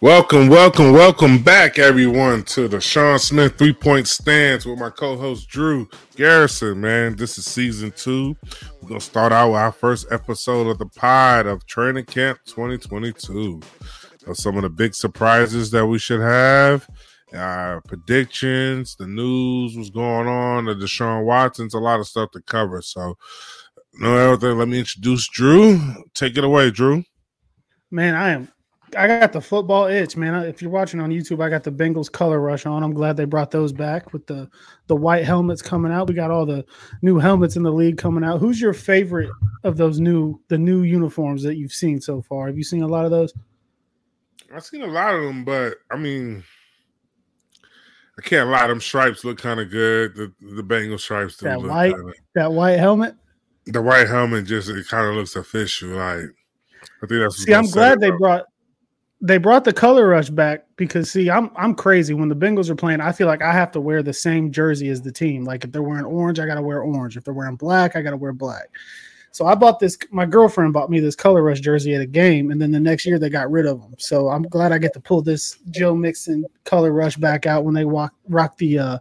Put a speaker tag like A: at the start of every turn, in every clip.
A: Welcome, welcome, welcome back, everyone, to the Shaun Smith three point stance with my co host Drew Garrison. Man, this is season two. We're going to start out with our first episode of the pod of Training Camp 2022. Of some of the big surprises that we should have, our predictions, the news, what's going on, the Deshaun Watson's, a lot of stuff to cover. So, no. Let me introduce Drew. Take it away, Drew.
B: Man, I am. I got the football itch, man. If you're watching on YouTube, I got the Bengals color rush on. I'm glad they brought those back with the the white helmets coming out. We got all the new helmets in the league coming out. Who's your favorite of those new the new uniforms that you've seen so far? Have you seen a lot of those?
A: I've seen a lot of them, but I mean, I can't lie. Them stripes look kind of good. The the Bengal stripes
B: That
A: look
B: white
A: kinda,
B: that white helmet.
A: the white helmet just it kind of looks official. Like I think that's.
B: See, I'm glad they brought they brought the color rush back because see, I'm I'm crazy. When the Bengals are playing, I feel like I have to wear the same jersey as the team. Like if they're wearing orange, I gotta wear orange. If they're wearing black, I gotta wear black. So I bought this. My girlfriend bought me this color rush jersey at a game, and then the next year they got rid of them. So I'm glad I get to pull this Joe Mixon color rush back out when they walk rock the uh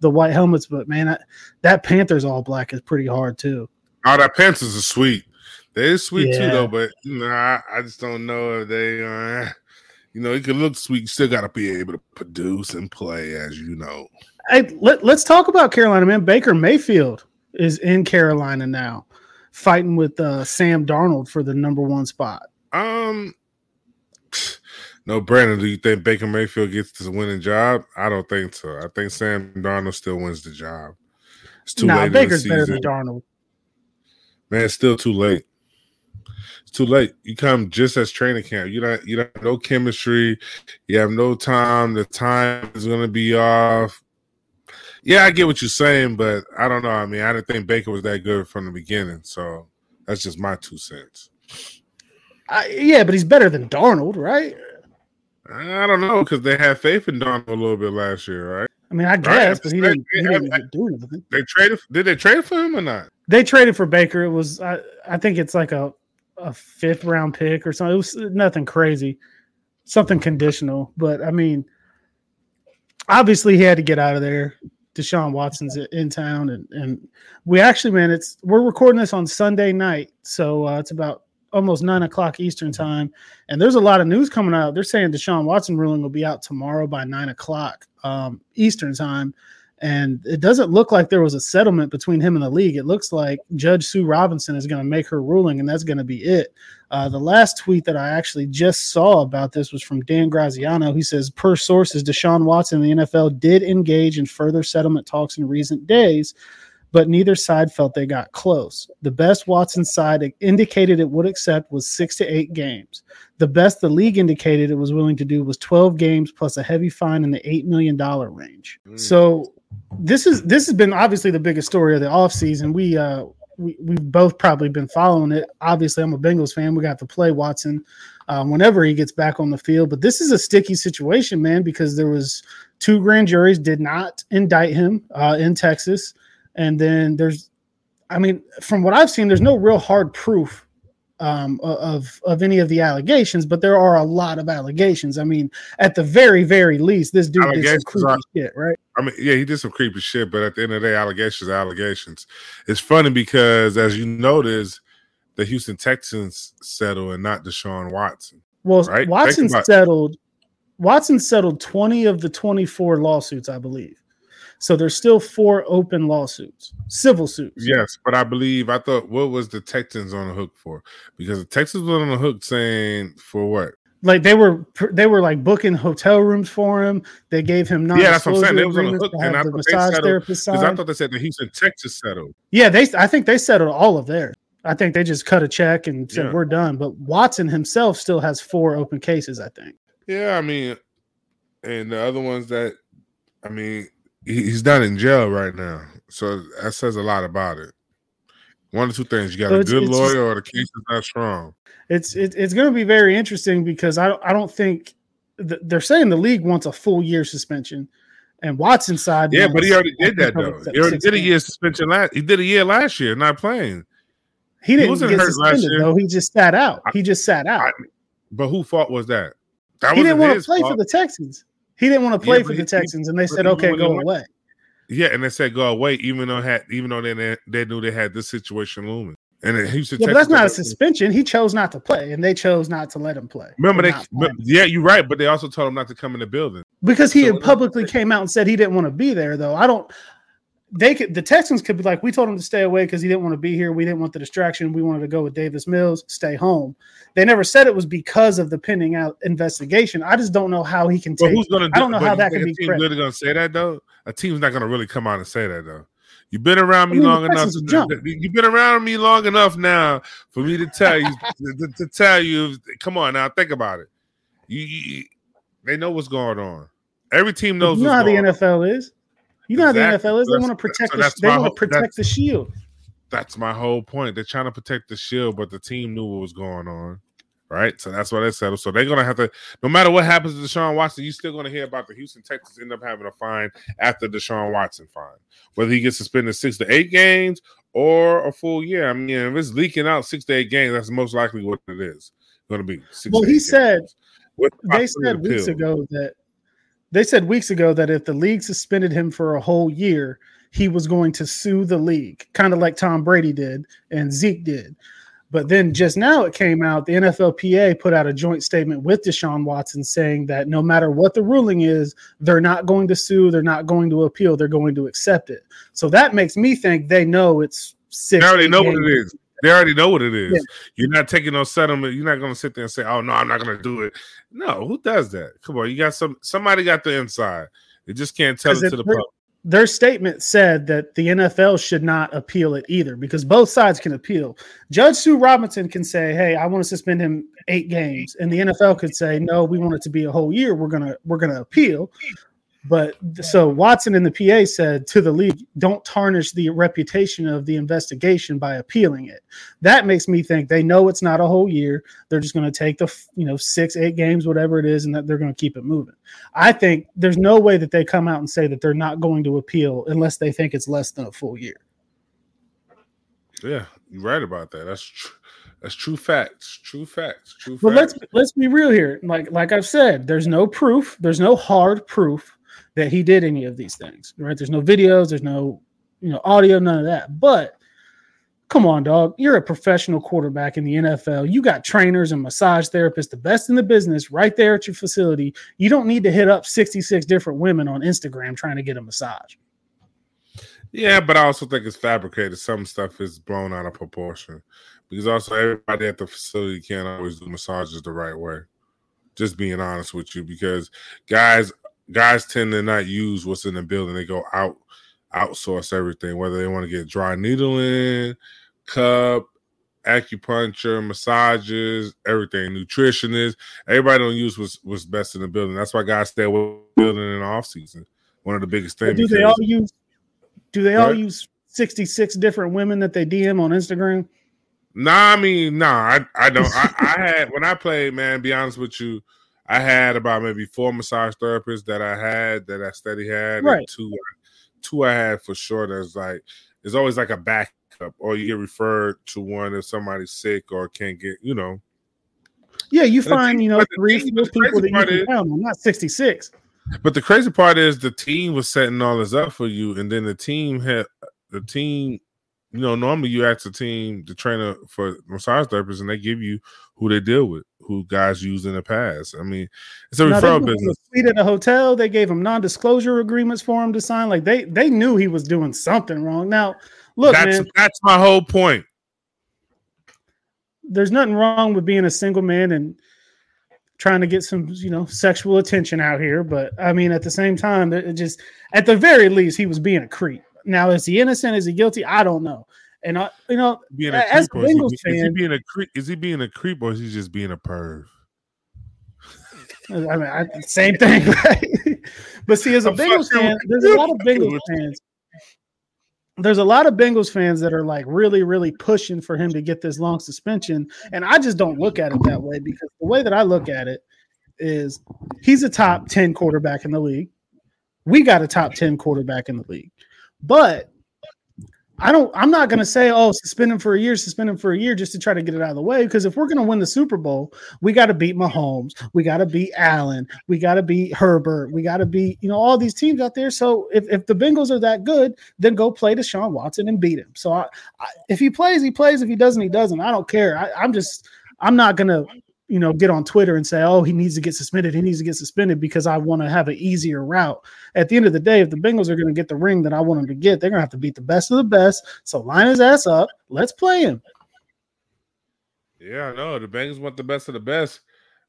B: the white helmets. But man, I, that Panthers all black is pretty hard too.
A: Oh, that Panthers are sweet. They're sweet too, though. But I, I just don't know if they. Uh, you know, it can look sweet. You still got to be able to produce and play, as you know.
B: Hey, let, let's talk about Carolina, man. Baker Mayfield is in Carolina now, fighting with uh, Sam Darnold for the number one spot.
A: Um, no, Brandon. Do you think Baker Mayfield gets the winning job? I don't think so. I think Sam Darnold still wins the job. It's too
B: nah,
A: late.
B: Baker's better than Darnold.
A: Man, it's still too late. It's too late. You come just as training camp. You don't. You don't have no chemistry. You have no time. The time is going to be off. Yeah, I get what you're saying, but I don't know. I mean, I didn't think Baker was that good from the beginning. So that's just my two cents.
B: I, yeah, but he's better than Darnold, right?
A: I don't know because they had faith in Darnold a little bit last year, right?
B: I mean, I
A: Right,
B: guess, but he didn't, he didn't do anything.
A: They traded. Did they trade for him or not?
B: They traded for Baker. It was, I, I think it's like a, a fifth round pick or something. It was nothing crazy, something conditional. But I mean, obviously he had to get out of there. Deshaun Watson's in town, and and we actually, man, it's we're recording this on Sunday night, so uh, it's about almost nine o'clock Eastern time, and there's a lot of news coming out. They're saying Deshaun Watson ruling will be out tomorrow by nine o'clock um, Eastern time, and it doesn't look like there was a settlement between him and the league. It looks like Judge Sue Robinson is going to make her ruling, and that's going to be it. Uh, the last tweet that I actually just saw about this was from Dan Graziano. He says, per sources, Deshaun Watson and the NFL did engage in further settlement talks in recent days, but neither side felt they got close. The best Watson side indicated it would accept was six to eight games. The best the league indicated it was willing to do was 12 games plus a heavy fine in the $8 million range.
A: Mm.
B: So this is this has been obviously the biggest story of the offseason. We uh we, we've both probably been following it. Obviously, I'm a Bengals fan. We got to play Watson um, whenever he gets back on the field. But this is a sticky situation, man, because there was two grand juries did not indict him uh, in Texas, and then there's, I mean, from what I've seen, there's no real hard proof um, of of any of the allegations, but there are a lot of allegations. I mean, at the very very least, this dude did some creepy
A: are-
B: shit, right?
A: I mean, yeah, he did some creepy shit, but at the end of the day, allegations allegations. It's funny because, as you notice, the Houston Texans settled and not Deshaun Watson.
B: Well,
A: Right?
B: Watson settled. Watson settled twenty of the twenty-four lawsuits, I believe. So there's still four open lawsuits, civil suits.
A: Yes, but I believe I thought what was the Texans on the hook for? Because the Texans were on the hook saying for what?
B: like they were they were like booking hotel rooms for him. They gave him non
A: Yeah, that's what I'm saying. They was on the hook, and I
B: the
A: thought they settled-
B: therapist
A: Because I thought they said the Houston Texas settled.
B: Yeah, they I think they settled all of theirs. I think they just cut a check and said
A: Yeah.
B: we're done. But Watson himself still has four open cases. I think.
A: Yeah, I mean, and the other ones that, I mean, he's not in jail right now, so that says a lot about it. One of two things: you got
B: So
A: a good lawyer,
B: just-
A: or the case is not strong.
B: It's it, it's going to be very interesting because I don't I don't think th- they're saying the league wants a full year suspension, and Watson side.
A: Yeah, but he already did that though. He already did a year suspension last. He did a year last year, not playing.
B: He didn't
A: wasn't
B: get
A: hurt last
B: suspended
A: year.
B: though. He just sat out. He just sat out.
A: I- But who fault was that? That
B: he didn't want to play
A: fault.
B: for the Texans. He didn't want to play
A: but
B: for the Texans, and they said, "Okay, go away."
A: Yeah, and they said go away, even though had even though they they, knew they had this situation looming. And then Houston,
B: Yeah, that's not a suspension. He chose not to play, and they chose not to let him play.
A: Remember, they yeah, you're right, but they also told him not to come in the building.
B: because he
A: So
B: had publicly came out and said he didn't want to be there. Though I don't. They could. The Texans could be like, we told him to stay away because he didn't want to be here. We didn't want the distraction. We wanted to go with Davis Mills. Stay home. They never said it was because of the pending out investigation. I just don't know how he can take.
A: who's gonna? Do,
B: I don't know how that can be
A: team really gonna say that though. A team's not gonna really come out and say that though. You've been around me
B: I mean,
A: long enough.
B: Texans
A: To,
B: will jump.
A: you've been around me long enough now for me to tell you to, to tell you. Come on now, think about it. You, you- they know what's going on. Every team knows.
B: You know how the
A: on.
B: NFL is. You know how the NFL is. They want to protect.
A: so
B: the, they want to protect the shield.
A: That's my whole point. They're trying to protect the shield, but the team knew what was going on. Right. So that's why they settled. So they're gonna have to no matter what happens to Deshaun Watson, you're still gonna hear about the Houston Texans end up having a fine after Deshaun Watson fine. Whether he gets suspended six to eight games or a full year. I mean, if it's leaking out six to eight games, that's most likely what it is gonna be. Six
B: Well,
A: to
B: he
A: eight
B: said-.
A: With
B: They said weeks ago that they said weeks ago that if the league suspended him for a whole year, he was going to sue the league, kind of like Tom Brady did and Zeke did. But then just now it came out, the NFLPA put out a joint statement with Deshaun Watson saying that no matter what the ruling is, they're not going to sue, they're not going to appeal, they're going to accept it. So that makes me think they know it's six.
A: They already
B: eight
A: know what it is. They already know what it is.
B: Yeah.
A: You're not taking no settlement. You're not going to sit there and say, "Oh no, I'm not going to do it." No, who does that? Come on, you got some. Somebody got the inside. They just can't tell it to the public.
B: their statement said that the NFL should not appeal it either because both sides can appeal. Judge Sue Robinson can say, "Hey, I want to suspend him eight games," and the NFL could say, "No, we want it to be a whole year. We're gonna we're gonna appeal." But so Watson and the PA said to the league, "Don't tarnish the reputation of the investigation by appealing it." That makes me think they know it's not a whole year. They're just going to take the you know six, eight games, whatever it is, and that they're going to keep it moving. I think there's no way that they come out and say that they're not going to appeal unless they think it's less than a full year.
A: Yeah, you're right about that. That's tr- that's true facts. True facts. True
B: But let's let's be real here. Like like I've said, there's no proof. There's no hard proof that he did any of these things. Right? There's no videos. There's no you know audio. None of that. But come on, dog. You're a professional quarterback in the NFL. You got trainers and massage therapists, the best in the business, right there at your facility. You don't need to hit up 66 different women on Instagram trying to get a massage.
A: Yeah, but I also think it's fabricated. Some stuff is blown out of proportion because also everybody at the facility can't always do massages the right way. Just being honest with you, because guys guys tend to not use what's in the building. They go out outsource everything, whether they want to get dry needling, cup, acupuncture, massages, everything, nutritionists. Everybody don't use what's what's best in the building. That's why guys stay with building in the off season. One of the biggest things.
B: do they all use do they all use 66 different women that they DM on Instagram?
A: Nah, I mean, nah, I, I don't. I, I had when I played, man. Be honest with you, I had about maybe four massage therapists that I had that I steady had, and
B: Right.
A: two, two I had for sure. That's like, it's always like a backup, or you get referred to one if somebody's sick or can't get, you know.
B: Yeah, you
A: the
B: find, you know, three, people that you can count on, not 66.
A: But the crazy part is the team was setting all this up for you, and then the team had the team. You know, normally you ask the team, the trainer for massage therapists, and they give you who they deal with, who guys used in the past. I mean, it's a
B: Now,
A: referral business.
B: A suite at a hotel. They gave him non-disclosure agreements for him to sign. Like they they knew he was doing something wrong. Now, look,
A: that's
B: man,
A: that's my whole point.
B: there's nothing wrong with being a single man and trying to get some, you know, sexual attention out here. But I mean, at the same time, it just at the very least, he was being a creep. Now, is he innocent? Is he guilty? I don't know. And I, you know,
A: Being a
B: As
A: creep, or is, he,
B: Bengals
A: is he
B: fan-
A: being a creep? Is he being a creep, or is he just being a perv?
B: I mean, I, same thing, right? but see, as a
A: I'm
B: Bengals fan, there's a lot of Bengals fans. there's a lot of Bengals fans that are like really, really pushing for him to get this long suspension. And I just don't look at it that way because the way that I look at it is he's a top 10 quarterback in the league. We got a top 10 quarterback in the league. But I don't. I'm not going to say, "Oh, suspend him for a year, suspend him for a year," just to try to get it out of the way. Because if we're going to win the Super Bowl, we got to beat Mahomes, we got to beat Allen, we got to beat Herbert, we got to beat you know all these teams out there. So if, if the Bengals are that good, then go play Deshaun Watson and beat him. So I, I, if he plays, he plays. If he doesn't, he doesn't. I don't care. I, I'm just. I'm not going to you know, get on Twitter and say, "Oh, he needs to get suspended. He needs to get suspended because I want to have an easier route." At the end of the day, if the Bengals are going to get the ring that I want them to get, they're going to have to beat the best of the best. So line his ass up. Let's play him.
A: Yeah, I know the Bengals want the best of the best.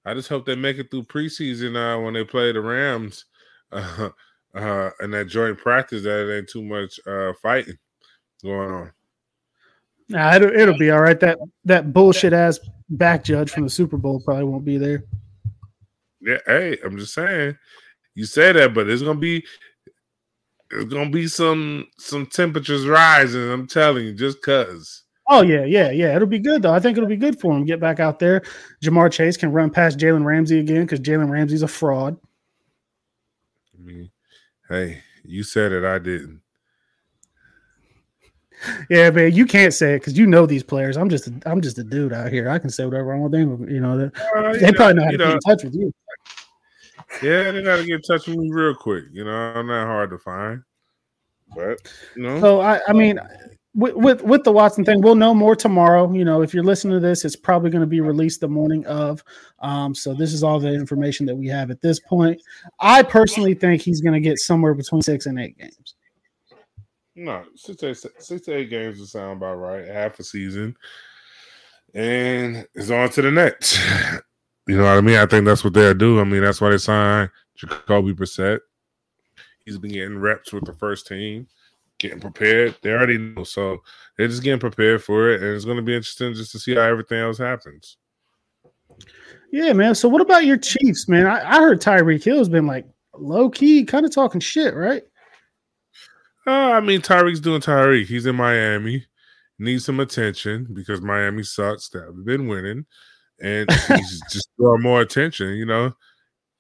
A: I just hope they make it through preseason uh, when they play the Rams uh, uh, and that joint practice. That ain't too much uh, fighting going on.
B: Nah, it'll, it'll be all right. That that bullshit ass back judge from the Super Bowl probably won't be there.
A: Yeah, hey, I'm just saying. You say that, but it's gonna be it's gonna be some some temperatures rising. I'm telling you, just cause.
B: Oh yeah, yeah, yeah. It'll be good though. I think it'll be good for him. Get back out there. Ja'Marr Chase can run past Jalen Ramsey again because Jalen Ramsey's a fraud.
A: I mean, hey, you said it. I didn't
B: yeah, man, you can't say it because you know these players. I'm just, a, I'm just a dude out here. I can say whatever I want them. You know, uh, they probably know how to know, get in touch with you.
A: Yeah, they got to get in touch with me real quick. You know, I'm not hard to find. But you know,
B: so I, I mean, with, with with the Watson thing, we'll know more tomorrow. You know, if you're listening to this, it's probably going to be released the morning of. Um, so this is all the information that we have at this point. I personally think he's going to get somewhere between six and eight games.
A: No, six to eight, games would sound about right. Half a season, and it's on to the next. you know what I mean? I think that's what they'll do. I mean, that's why they signed Jacoby Brissett. He's been getting reps with the first team, getting prepared. They already know, so they're just getting prepared for it, and it's going to be interesting just to see how everything else happens.
B: Yeah, man. So, what about your Chiefs, man? I, I heard Tyreek Hill's been like low key, kind of talking shit, right?
A: Uh, I mean, Tyreek's doing Tyreek. He's in Miami, needs some attention because Miami sucks. They have been winning, and he's just drawing more attention. You know,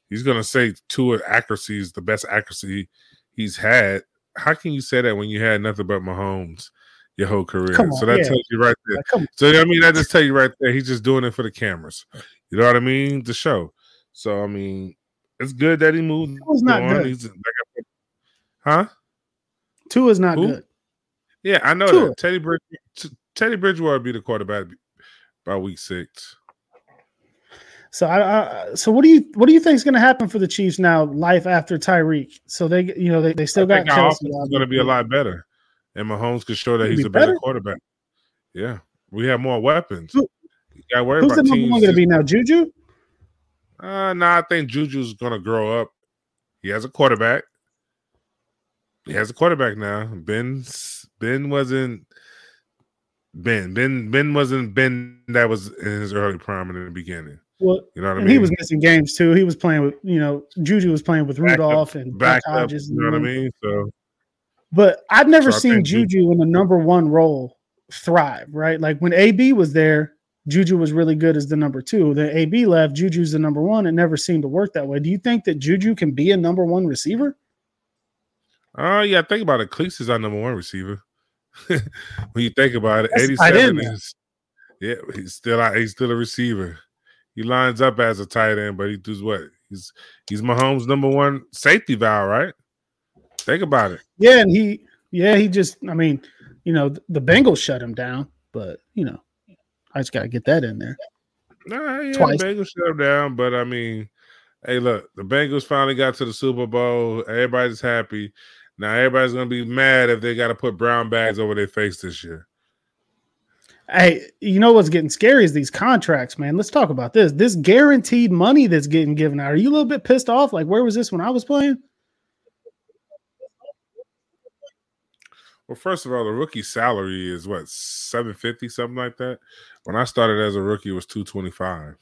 A: he's gonna say Tua accuracy is the best accuracy he's had. How can you say that when you had nothing but Mahomes your whole career? On, so that yeah. tells you right there. So I mean, I just tell you right there, he's just doing it for the cameras. You know what I mean? The show. So I mean, it's good that he moved. It was not on. good. He's, like, huh?
B: Tua is not Who? good.
A: Yeah, I know Tua. that. Teddy Bridge, Teddy Bridgewater be the quarterback by week six.
B: So I, I, so what do you what do you think is going to happen for the Chiefs now? Life after Tyreek, so they you know they, they still I got
A: Kelce. It's going to be a lot better, and Mahomes could show that he's a better? better? quarterback. Yeah, we have more weapons. Who,
B: got worry who's the number one going to be now? Juju?
A: Uh, no, nah, I think Juju's going to grow up. He has a quarterback. He has a quarterback now. Ben Ben wasn't Ben. Ben Ben wasn't Ben that was in his early prime in the beginning.
B: Well, you know what I mean. He was missing games too. He was playing with you know Juju was playing with Rudolph
A: up, and back. Up, you know what I mean? So,
B: but I've never so seen Juju in the number one role thrive. Right, like when AB was there, Juju was really good as the number two. Then AB left, Juju's the number one. It never seemed to work that way. Do you think that Juju can be a number one receiver?
A: Uh yeah, think about it. Kelce is our number one receiver. when you think about it, 87 is yeah, he's still out, he's still a receiver. He lines up as a tight end, but he does what? He's he's Mahomes' number one safety valve, right? Think about it.
B: Yeah, and he yeah, he just I mean, you know, the Bengals shut him down, but you know, I just gotta get that in there.
A: Nah, yeah, Twice. the Bengals shut him down, but I mean, hey, look, the Bengals finally got to the Super Bowl. Everybody's happy. Now everybody's gonna be mad if they got to put brown bags over their face this year.
B: Hey, you know what's getting scary is these contracts, man. Let's talk about this. This guaranteed money that's getting given out. Are you a little bit pissed off? Like, where was this when I was playing?
A: Well, first of all, the rookie salary is what seven fifty, something like that. When I started as a rookie, it was two twenty five.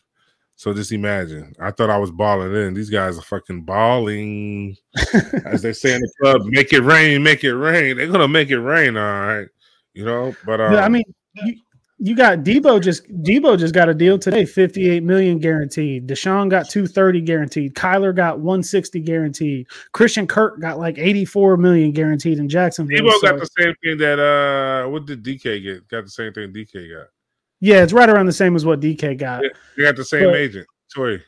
A: So just imagine. I thought I was balling in. These guys are fucking balling. As they say in the club, make it rain, make it rain. They're gonna make it rain, all right. You know, but um,
B: Yeah, I mean, you, you got Deebo just Deebo just got a deal today, 58 million guaranteed. Deshaun got 230 guaranteed. Kyler got 160 guaranteed. Christian Kirk got like 84 million guaranteed in Jacksonville.
A: Deebo
B: So,
A: got the same thing that uh what did DK get? Got the same thing DK got.
B: Yeah, it's right around the same as what DK got.
A: They got the same
B: But-
A: agent. Toy.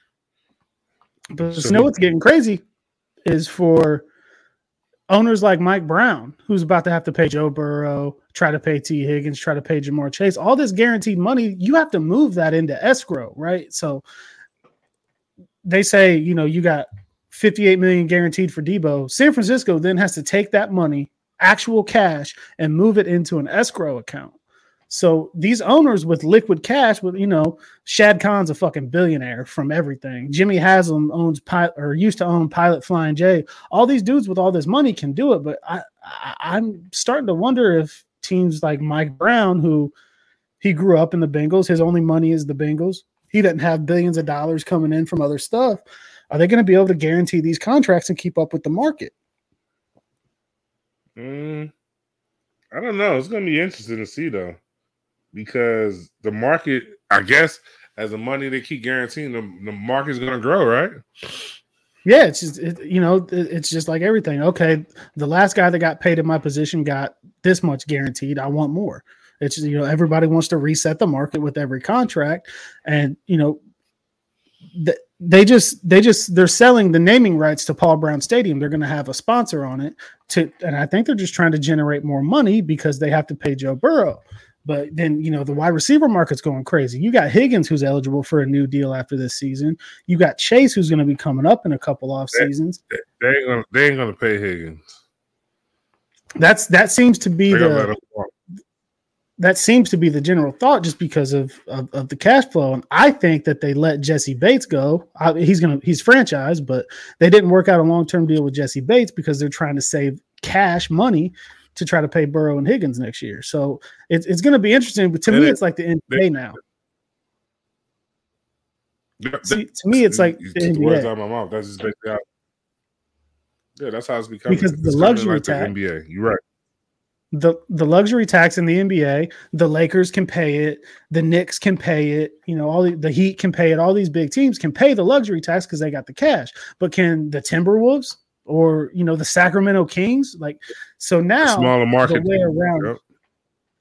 B: But
A: So
B: you know what's getting crazy is for owners like Mike Brown, who's about to have to pay Joe Burrow, try to pay Tee Higgins, try to pay Ja'Marr Chase, all this guaranteed money, you have to move that into escrow, right? So they say, you know, you got 58 million guaranteed for Deebo. San Francisco then has to take that money, actual cash, and move it into an escrow account. So these owners with liquid cash, with you know, Shad Khan's a fucking billionaire from everything. Jimmy Haslam owns pilot or used to own Pilot Flying J. All these dudes with all this money can do it, but I, I I'm starting to wonder if teams like Mike Brown, who he grew up in the Bengals, his only money is the Bengals. He doesn't have billions of dollars coming in from other stuff. Are they going to be able to guarantee these contracts and keep up with the market?
A: Mm, I don't know. It's gonna be interesting to see though, because the market, I guess, as the money they keep guaranteeing, the, the market's gonna grow, right?
B: Yeah, it's just it, you know it- it's just like everything. Okay, the last guy that got paid in my position got this much guaranteed. I want more. It's you know everybody wants to reset the market with every contract, and you know th- they just they just they're selling the naming rights to Paul Brown Stadium. They're going to have a sponsor on it to, and I think they're just trying to generate more money because they have to pay Joe Burrow. But then you know the wide receiver market's going crazy. You got Higgins who's eligible for a new deal after this season. You got Chase who's going to be coming up in a couple off seasons.
A: They, they ain't gonna they ain't gonna pay Higgins.
B: That's that seems to be
A: They gonna let
B: the that seems to be the general thought just because of, of of the cash flow. And I think that they let Jessie Bates go. I, he's gonna he's franchised, but they didn't work out a long term deal with Jessie Bates because they're trying to save cash money to try to pay Burrow and Higgins next year. So it's it's going to be interesting. But to
A: They
B: me,
A: didn't-
B: it's like the NBA
A: they-
B: now. See, to me, it's like
A: you
B: the
A: took the words out of my mouth. That's just basically how. Yeah, that's how it's becoming.
B: Because
A: It's
B: the luxury
A: like the
B: tax-
A: NBA. You're right.
B: the the luxury tax in the NBA, the Lakers can pay it, the Knicks can pay it, you know, all the, the Heat can pay it, all these big teams can pay the luxury tax because they got the cash. But can the Timberwolves or you know the Sacramento Kings like so now
A: Smaller market.
B: the way around
A: Yep.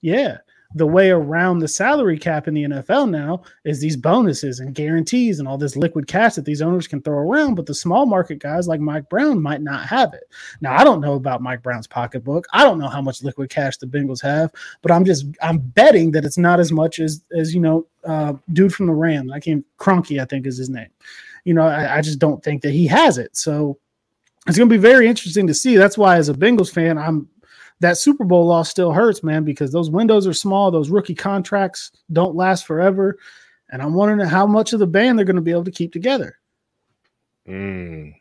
B: yeah the way around the salary cap in the NFL now is these bonuses and guarantees and all this liquid cash that these owners can throw around. But the small market guys like Mike Brown might not have it. Now, I don't know about Mike Brown's pocketbook. I don't know how much liquid cash the Bengals have, but I'm just I'm betting that it's not as much as as you know, uh, dude from the Rams. I can't Kroenke, I think is his name. You know, I, I just don't think that he has it. So it's going to be very interesting to see. That's why, as a Bengals fan, I'm that Super Bowl loss still hurts, man, because those windows are small. Those rookie contracts don't last forever. And I'm wondering how much of the band they're going to be able to keep together.
A: Mm.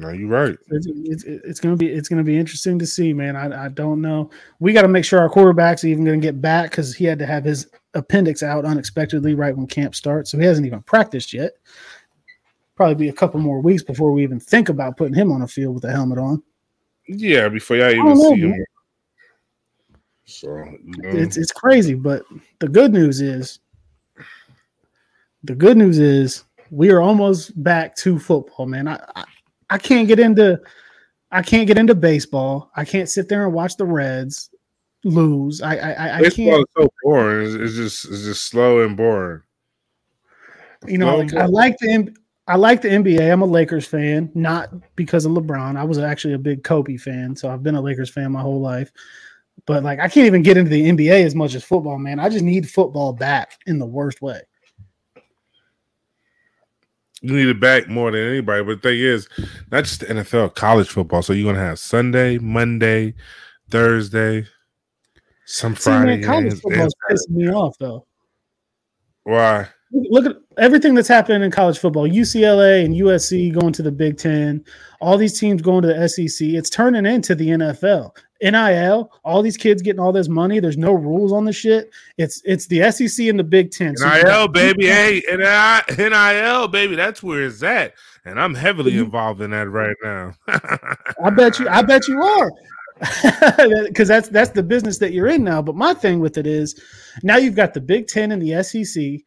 A: No, you're right.
B: It's, it's, it's going to be it's going to be interesting to see, man. I, I don't know. We got to make sure our quarterback's even going to get back because he had to have his appendix out unexpectedly right when camp starts, so he hasn't even practiced yet. Probably be a couple more weeks before we even think about putting him on a field with a helmet on.
A: Yeah, before y'all even
B: don't know,
A: see him.
B: man.
A: So you
B: it's it's crazy, but the good news is the good news is we are almost back to football, man. I, I I can't get into I can't get into baseball. I can't sit there and watch the Reds lose. I I, I- I
A: baseball
B: can't.
A: is so boring. It's, it's just it's just slow and boring.
B: You know, like,
A: and
B: I like the M- I like the NBA. I'm a Lakers fan, not because of LeBron. I was actually a big Kobe fan, so I've been a Lakers fan my whole life. But like, I can't even get into the NBA as much as football, man. I just need football back in the worst way.
A: You need it back more than anybody. But the thing is, not just the NFL, college football. So you're gonna have Sunday, Monday, Thursday, some
B: See, man,
A: Friday
B: college
A: games.
B: football is pissing me off though.
A: Why?
B: Look at everything that's happening in college football. UCLA and USC going to the Big Ten. All these teams going to the SEC. It's turning into the NFL. NIL, all these kids getting all this money. There's no rules on the shit. It's it's the SEC and the Big Ten.
A: So NIL, baby. Hey, NIL, baby. That's where it's at. And I'm heavily involved in that right now.
B: I bet you, I bet you are. Because that's that's the business that you're in now. But my thing with it is now you've got the Big Ten and the SEC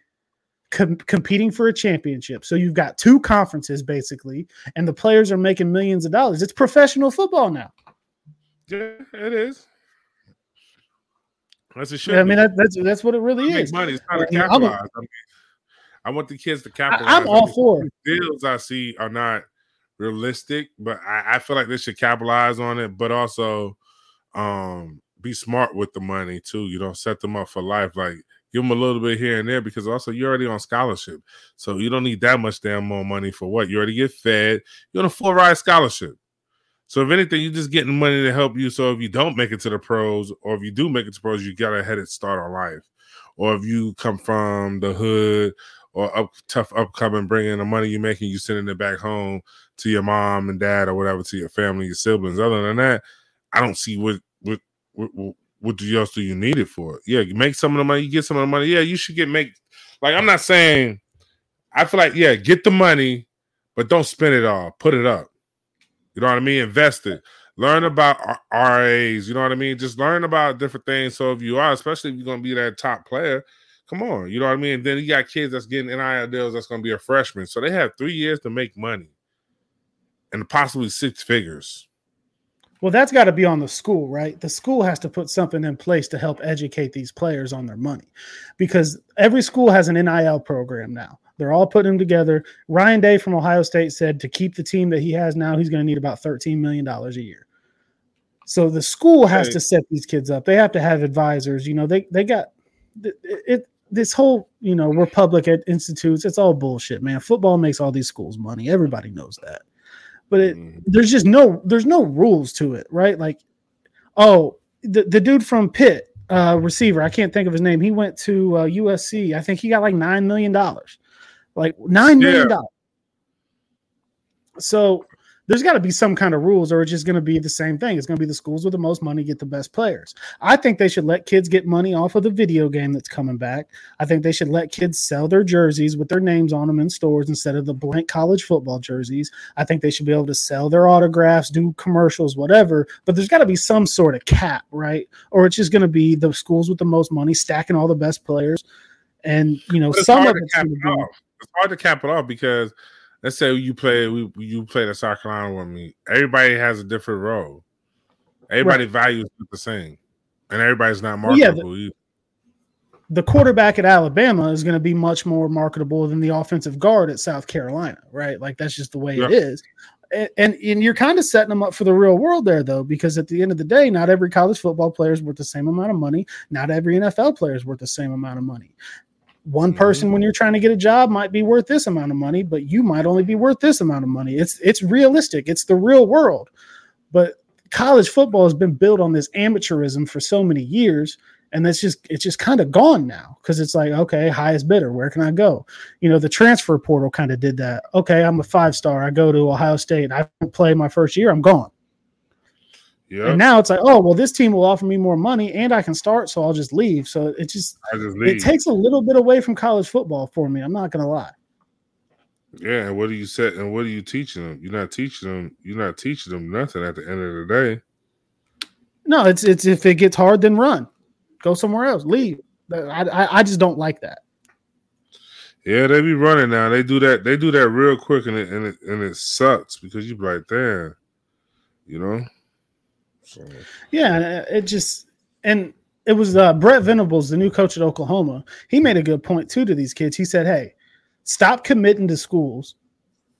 B: com- competing for a championship. So you've got two conferences basically, and the players are making millions of dollars. It's professional football now.
A: Yeah, it is. That's a
B: should. Yeah, I mean, that, that's that's what it really is.
A: Money. It's not to capitalize. I, mean, I want the kids to capitalize.
B: I, am all for
A: deals. I see are not realistic, but I, I, feel like they should capitalize on it, but also um be smart with the money too. You don't set them up for life. Like give them a little bit here and there because also you're already on scholarship, so you don't need that much damn more money for what you already get fed. You're on a full ride scholarship. So if anything, you're just getting money to help you. So if you don't make it to the pros, or if you do make it to pros, you got a headed start on life. Or if you come from the hood or up tough upcoming, bringing the money you're making, you sending it back home to your mom and dad or whatever to your family, your siblings. Other than that, I don't see what what what, what else do you need it for? Yeah, you make some of the money, you get some of the money. Yeah, you should get make. Like I'm not saying. I feel like yeah, get the money, but don't spend it all. Put it up. You know what I mean? Invest it. Learn about RAs. You know what I mean? Just learn about different things. So if you are, especially if you're gonna be that top player, come on. You know what I mean? And then you got kids that's getting NIL deals that's gonna be a freshman. So they have three years to make money and possibly six figures.
B: Well, that's got to be on the school, right? The school has to put something in place to help educate these players on their money because every school has an NIL program now. They're all putting them together. Ryan Day from Ohio State said to keep the team that he has now, he's going to need about $13 million a year. So the school has hey. to set these kids up. They have to have advisors. You know, they they got it, it this whole, you know, we're public at institutes. It's all bullshit, man. Football makes all these schools money. Everybody knows that. But it, mm. there's just no there's no rules to it, right? Like, oh, the, the dude from Pitt, uh, receiver, I can't think of his name. He went to uh, USC. I think he got like nine million dollars like nine million dollars. So there's got to be some kind of rules, or it's just going to be the same thing. It's going to be the schools with the most money get the best players. I think they should let kids get money off of the video game that's coming back. I think they should let kids sell their jerseys with their names on them in stores instead of the blank college football jerseys. I think they should be able to sell their autographs, do commercials, whatever. But there's got to be some sort of cap, right? Or it's just going to be the schools with the most money stacking all the best players. And you know, some of it's
A: it's hard to cap it off because let's say you play we you play the South Carolina with me. Everybody has a different role. Everybody right. values the same, and everybody's not marketable well, yeah, the,
B: the, quarterback at Alabama is going to be much more marketable than the offensive guard at South Carolina, right? Like that's just the way it is. And, and, and you're kind of setting them up for the real world there, though, because at the end of the day, not every college football player is worth the same amount of money. Not every NFL player is worth the same amount of money one person when you're trying to get a job might be worth this amount of money but you might only be worth this amount of money. It's it's realistic. It's the real world. But college football has been built on this amateurism for so many years and that's just it's just kind of gone now because it's like okay highest bidder where can i go? You know the transfer portal kind of did that. Okay i'm a five star. I go to ohio state. I play my first year. I'm gone Yep. And now it's like, oh well, this team will offer me more money and I can start, so I'll just leave. So it just, just it takes a little bit away from college football for me. I'm not gonna lie.
A: Yeah, and what are you set and what are you teaching them? You're not teaching them. You're not teaching them nothing at the end of the day.
B: No, it's it's if it gets hard, then run, go somewhere else, leave. I I, I just don't like that.
A: Yeah, they be running now. They do that. They do that real quick, and it and it, and it sucks because you're right there, you know.
B: Yeah, it just and it was uh, Brent Venables, the new coach at Oklahoma. He made a good point too to these kids. He said, "Hey, stop committing to schools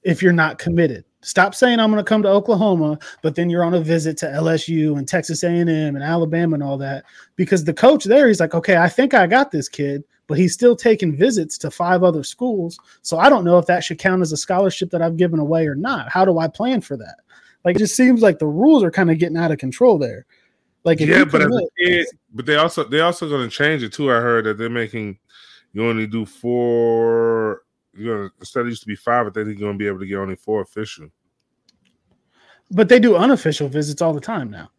B: if you're not committed. Stop saying I'm going to come to Oklahoma, but then you're on a visit to LSU and Texas A&M and Alabama and all that. Because the coach there, he's like, okay, I think I got this kid, but he's still taking visits to five other schools. So I don't know if that should count as a scholarship that I've given away or not. How do I plan for that? Like it just seems like the rules are kind of getting out of control there. Like
A: yeah, but commit, kid, but they also they also going to change it too. I heard that they're making you only do four. You know, instead of used to be five, but they're going to be able to get only four official.
B: But they do unofficial visits all the time now.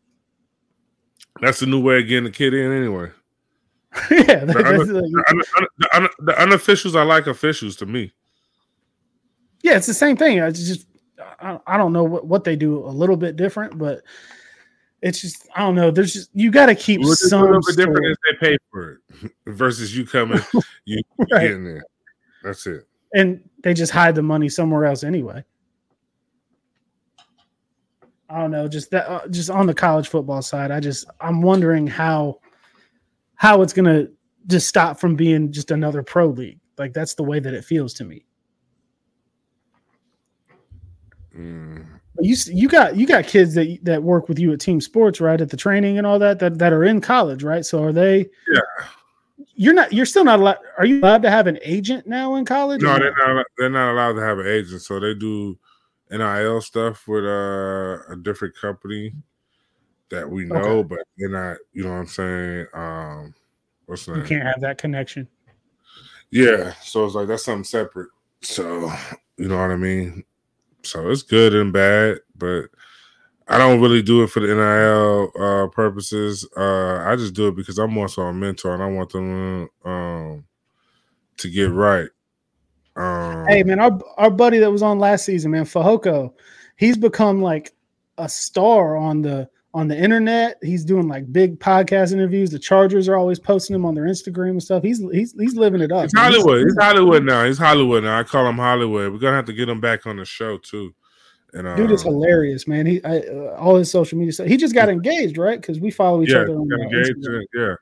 A: That's the new way of getting the kid in, anyway.
B: yeah,
A: The, un- the, un- the, un- the unofficials are like officials to me.
B: yeah, it's the same thing. I just I, I don't know what, what they do a little bit different, but it's just I don't know. There's just you got to keep
A: What's a
B: some
A: little bit different is they pay for it versus you coming, you
B: Right.
A: getting there. That's it.
B: and they just hide the money somewhere else anyway. I don't know, just that, uh, just on the college football side, I just I'm wondering how how it's gonna just stop from being just another pro league. Like that's the way that it feels to me.
A: Mm.
B: You you got you got kids that that work with you at team sports, right? At the training and all that that that are in college, right? So are they?
A: Yeah.
B: You're not. You're still not allowed. Are you allowed to have an agent now in college?
A: No, they're not. They're not allowed to have an agent, so they do NIL stuff with uh, a different company that we know,
B: Okay.
A: but they're not. You know what I'm saying? Um, what's the
B: You can't have that connection.
A: Yeah, so it's like that's something separate. So you know what I mean. So it's good and bad, but I don't really do it for the NIL uh, purposes. Uh, I just do it because I'm also a mentor and I want them um, to get right. Um,
B: Hey man, our our buddy that was on last season, man, Fehoko, he's become like a star on the on the internet. He's doing like big podcast interviews. The Chargers are always posting him on their Instagram and stuff. He's he's he's living it up. Man.
A: Hollywood. He's Hollywood now. He's Hollywood now. I call him Hollywood. We're gonna have to get him back on the show too. And uh,
B: Dude is hilarious, man. He I, uh, all his social media stuff. He just got engaged, right? Because we follow each
A: yeah,
B: other on
A: got
B: uh,
A: engaged.
B: Instagram.
A: Yeah,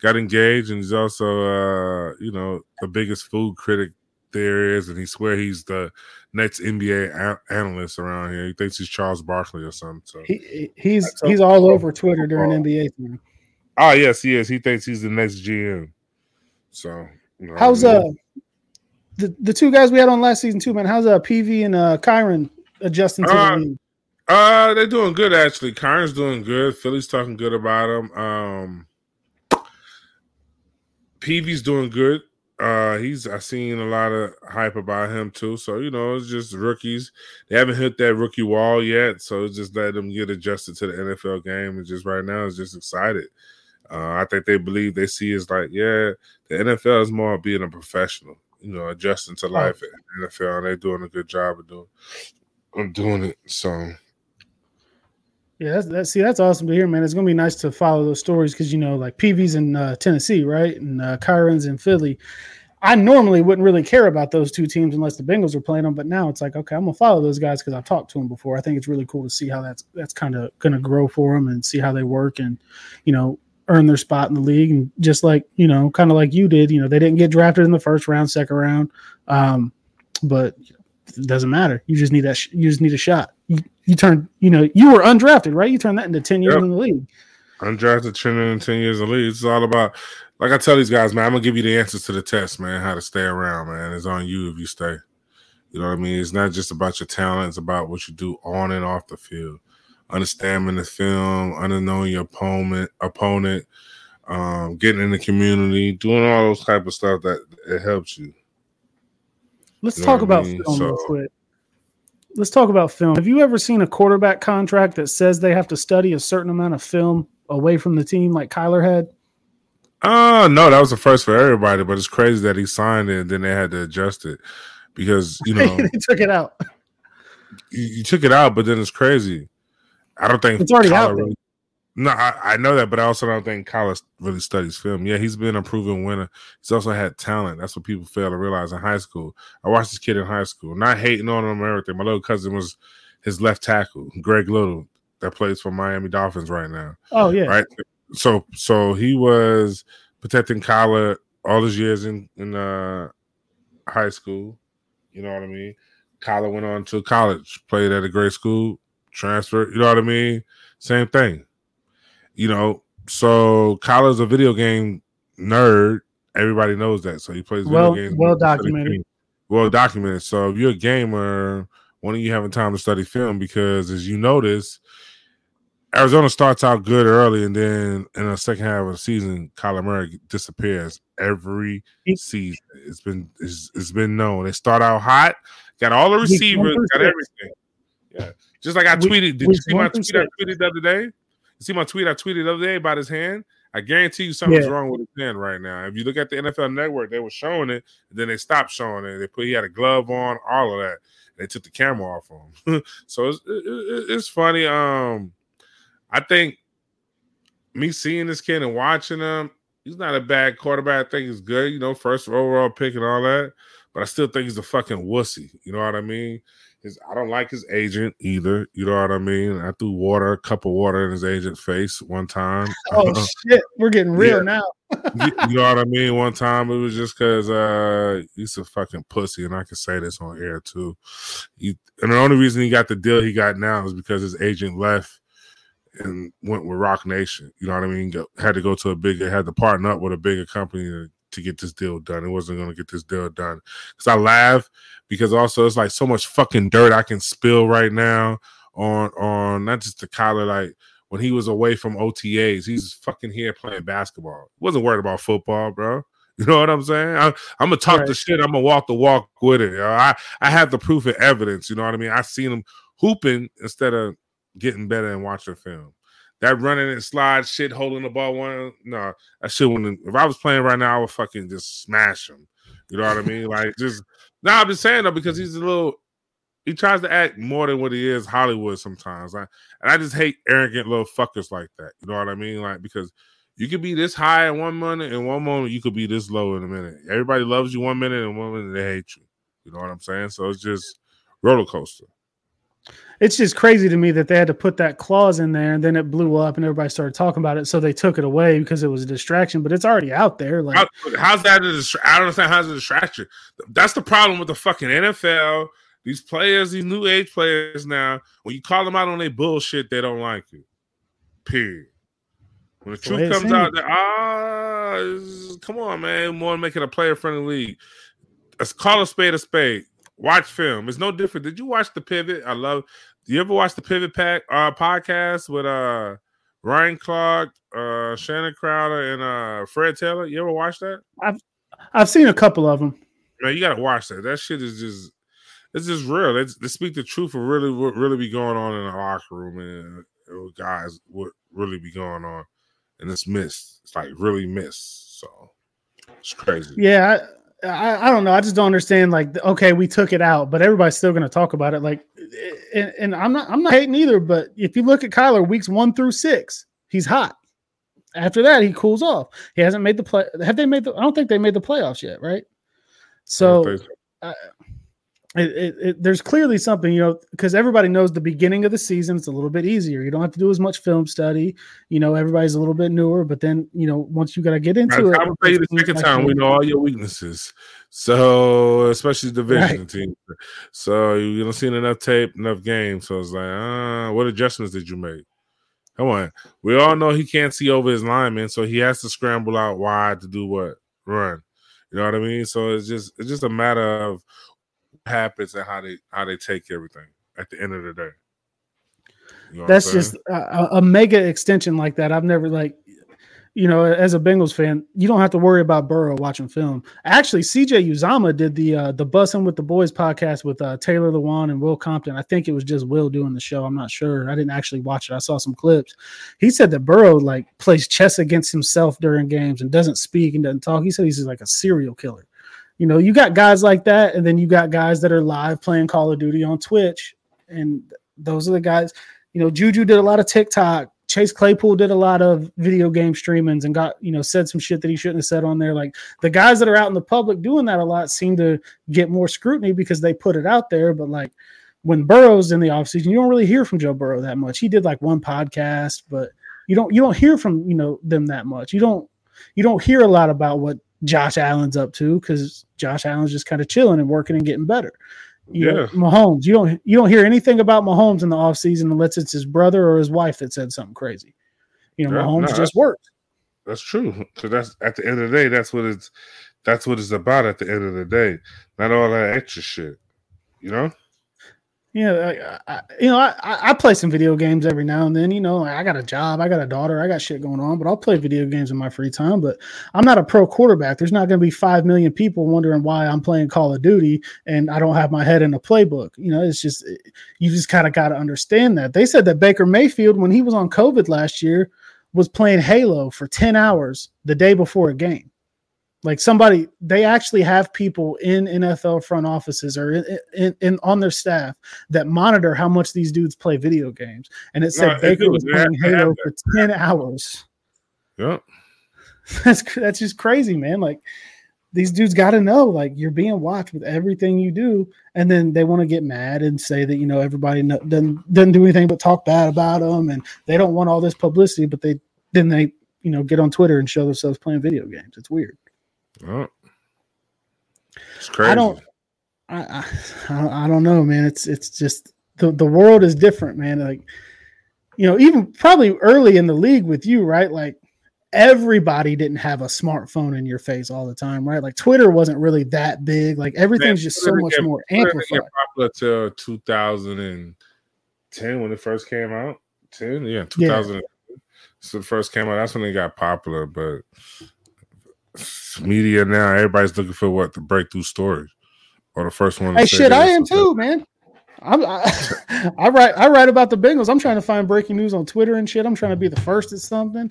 A: got engaged, and he's also, uh, you know, the biggest food critic there is, and he swear he's the next NBA a- analyst around here. He thinks he's Charles Barkley or something. So,
B: He he- he's he's
A: so-
B: all over Twitter during
A: football.
B: NBA time.
A: oh yes, he is. He thinks he's the next GM. So, you know,
B: How's
A: I
B: uh the the two guys we had on last season too, man? How's uh PV and uh Kyron adjusting to
A: Uh,
B: the league?
A: Uh, they're doing good actually. Kyron's doing good. Philly's talking good about him. Um, Peavy's doing good. Uh, he's I seen a lot of hype about him too. So you know, it's just rookies. They haven't hit that rookie wall yet, so it's just let them get adjusted to the NFL game. And just right now, it's just excited. Uh, I think they believe they see is like, yeah, the NFL is more being a professional. You know, adjusting to life at the NFL, and they're doing a good job of doing of doing it. So.
B: Yeah, that's, that's see, that's awesome to hear, man. It's gonna be nice to follow those stories because you know, like PV's in uh, Tennessee, right, and uh, Kyron's in Philly. I normally wouldn't really care about those two teams unless the Bengals are playing them, but now it's like, okay, I'm gonna follow those guys because I've talked to them before. I think it's really cool to see how that's that's kind of gonna grow for them and see how they work and you know earn their spot in the league. And just like you know, kind of like you did, you know, they didn't get drafted in the first round, second round, um, but it doesn't matter. You just need that. Sh- you just need a shot. You, you turn. You know, you were undrafted, right? You turned that into ten years
A: Yep.
B: in the league.
A: Undrafted trending in 10 years in the league. It's all about, like I tell these guys, man, I'm going to give you the answers to the test, man, how to stay around, man. It's on you if you stay. You know what I mean? It's not just about your talent, it's about what you do on and off the field. Understanding the film, understanding your opponent, opponent, um, getting in the community, doing all those type of stuff that it helps you.
B: Let's
A: You know
B: talk
A: what I
B: about
A: mean?
B: film real quick. Let's talk about film. Have you ever seen a quarterback contract that says they have to study a certain amount of film away from the team, like Kyler had?
A: Oh no, that was the first for everybody, but it's crazy that he signed it and then they had to adjust it because you know
B: they took it out.
A: you, you took it out, but then it's crazy. I don't think
B: It's already
A: Kyler
B: out
A: really- no, I, I know that, but I also don't think Kyler really studies film. Yeah, he's been a proven winner. He's also had talent. That's what people fail to realize in high school. I watched this kid in high school, not hating on him or everything. My little cousin was his left tackle, Greg Little, that plays for Miami Dolphins right now
B: Oh yeah,
A: right? So so he was protecting Kyler all his years in in uh, high school. You know what I mean? Kyler went on to college, played at a great school, transferred. You know what I mean? Same thing. You know, so Kyler's a video game nerd. Everybody knows that. So he plays video
B: Well-
A: games.
B: well documented.
A: Well documented. So if you're a gamer, when are you having time to study film? Because as you notice, Arizona starts out good early, and then in the second half of the season, Kyler Murray disappears every season. It's been it's, it's been known. They start out hot, got all the receivers, got everything. Yeah, just like I tweeted. Did you see my tweet I tweeted the other day? You see my tweet I tweeted the other day about his hand? I guarantee you something's
B: Yeah.
A: wrong with his hand right now. If you look at the NFL network, they were showing it, then they stopped showing it. They put he had a glove on, all of that. They took the camera off him. so it's, it- it- it's funny. Um, I think me seeing this kid and watching him, he's not a bad quarterback. I think he's good, you know, first overall pick and all that. But I still think he's a fucking wussy. You know what I mean? His, I don't like his agent either. You know what I mean? I threw water, a cup of water in his agent's face one time.
B: Oh shit, we're getting real
A: Yeah.
B: now.
A: you, you know what I mean? One time it was just because uh, he's a fucking pussy, and I can say this on air too. He, and the only reason he got the deal he got now is because his agent left and went with Roc Nation. You know what I mean? Go, had to go to a bigger, had to partner up with a bigger company to, to get this deal done. It wasn't going to get this deal done because I laugh because also it's like so much fucking dirt I can spill right now on on not just the Kyler like when he was away from OTAs, he's fucking here playing basketball. Wasn't worried about football, bro. You know what I'm saying? I, I'm gonna talk the shit. I'm gonna walk the walk with it. yo. I I have the proof and evidence. You know what I mean? I seen him hooping instead of getting better and watching film. That running and slide shit, holding the ball one. No, that shit wouldn't. If I was playing right now, I would fucking just smash him. You know what I mean? Like just. Now I'm just saying though because he's a little. He tries to act more than what he is Hollywood sometimes. I, and I just hate arrogant little fuckers like that. You know what I mean? Like because you could be this high in one minute, and one moment you could be this low in a minute. Everybody loves you one minute, and one minute they hate you. You know what I'm saying? So it's just roller coaster.
B: It's just crazy to me that they had to put that clause in there and then it blew up and everybody started talking about it. So they took it away because it was a distraction, but it's already out there. Like
A: How, how's that a distra- I don't understand how's a distraction. That's the problem with the fucking NFL. These players, these new age players now, when you call them out on their bullshit, they don't like you. Period. When the truth comes out,
B: seems.
A: ah, come on, man. More make it a player friendly league. Let's call a spade a spade. Watch film. It's no different. Did you watch the pivot? I love. Do you ever watch the pivot pack uh, podcast with uh Ryan Clark, uh Channing Crowder, and uh Fred Taylor? You ever watch that?
B: I've I've seen a couple of them.
A: Man, you gotta watch that. That shit is just it's just real. They, they speak the truth of really what really be going on in the locker room and uh, guys what really be going on. And it's missed. It's like really missed. So it's crazy.
B: Yeah, I, I, I don't know. I just don't understand. Like, okay, we took it out, but everybody's still going to talk about it. Like, and, and I'm not, I'm not hating either. But if you look at Kyler, weeks one through six, he's hot. After that, he cools off. He hasn't made the play. Have they made the? I don't think they made the playoffs yet, right? So
A: I so.
B: It, it, it, there's clearly something, you know, because everybody knows the beginning of the season it's a little bit easier. You don't have to do as much film study. You know, everybody's a little bit newer, but then you know, once you got to get into it,
A: I will tell you the second time we know all your weaknesses. So especially division
B: Right.
A: team. So you don't see enough tape, enough games. So it's like, uh, what adjustments did you make? Come on. We all know he can't see over his lineman, so he has to scramble out wide to do what? Run. You know what I mean? So it's just it's just a matter of happens and how they how they take everything at the end of the day. You know
B: that's just a, a- mega extension like that. I've never like, you know, as a Bengals fan, you don't have to worry about Burrow watching film. Actually, CJ Uzomah did the uh, the Bussin' with the Boys podcast with uh, Taylor Lewan and Will Compton. I think it was just Will doing the show. I'm not sure. I didn't actually watch it. I saw some clips. He said that Burrow like plays chess against himself during games and doesn't speak and doesn't talk. He said he's like a serial killer. You know, you got guys like that, and then you got guys that are live playing Call of Duty on Twitch, and those are the guys you know, Juju did a lot of TikTok. Chase Claypool did a lot of video game streamings and got, you know, said some shit that he shouldn't have said on there. Like the guys that are out in the public doing that a lot seem to get more scrutiny because they put it out there. But like when Burrow's in the offseason, you don't really hear from Joe Burrow that much. He did like one podcast, but you don't you don't hear from, you know, them that much. You don't you don't hear a lot about what Josh Allen's up to because Josh Allen's just kind of chilling and working and getting better. You know,
A: Yeah.
B: Mahomes, you don't you don't hear anything about Mahomes in the offseason unless it's his brother or his wife that said something crazy. You know,
A: Yeah,
B: Mahomes
A: no,
B: just works.
A: That's true. So that's at the end of the day, that's what it's that's what it's about at the end of the day. Not all that extra shit. You know?
B: You know, I, I, you know, I, I play some video games every now and then. You know, I got a job, I got a daughter, I got shit going on, but I'll play video games in my free time. But I'm not a pro quarterback. There's not going to be five million people wondering why I'm playing Call of Duty and I don't have my head in a playbook. You know, it's just you just kind of got to understand that. They said that Baker Mayfield, when he was on COVID last year, was playing Halo for ten hours the day before a game. Like somebody, they actually have people in NFL front offices or in, in, in on their staff that monitor how much these dudes play video games. And it said no, Baker was playing Halo for ten hours.
A: Yeah,
B: that's that's just crazy, man. Like these dudes got to know, like you're being watched with everything you do, and then they want to get mad and say that you know everybody doesn't doesn't do anything but talk bad about them, and they don't want all this publicity, but they then they you know get on Twitter and show themselves playing video games. It's weird.
A: Oh. It's crazy.
B: I don't I, I I don't know, man. It's it's just the, the world is different, man. Like, you know, even probably early in the league with you, right? Like everybody didn't have a smartphone in your face all the time, right? Like Twitter wasn't really that big. Like everything's man, just so much more amplified.
A: Popular till 2010 when it first came out. 10, yeah, 2000. Yeah. So first came out. That's when it got popular, but media now, everybody's looking for what the breakthrough story or the first one.
B: Hey, shit, I am too, man. I'm, I, I write I write about the Bengals. I'm trying to find breaking news on Twitter and shit. I'm trying to be the first at something.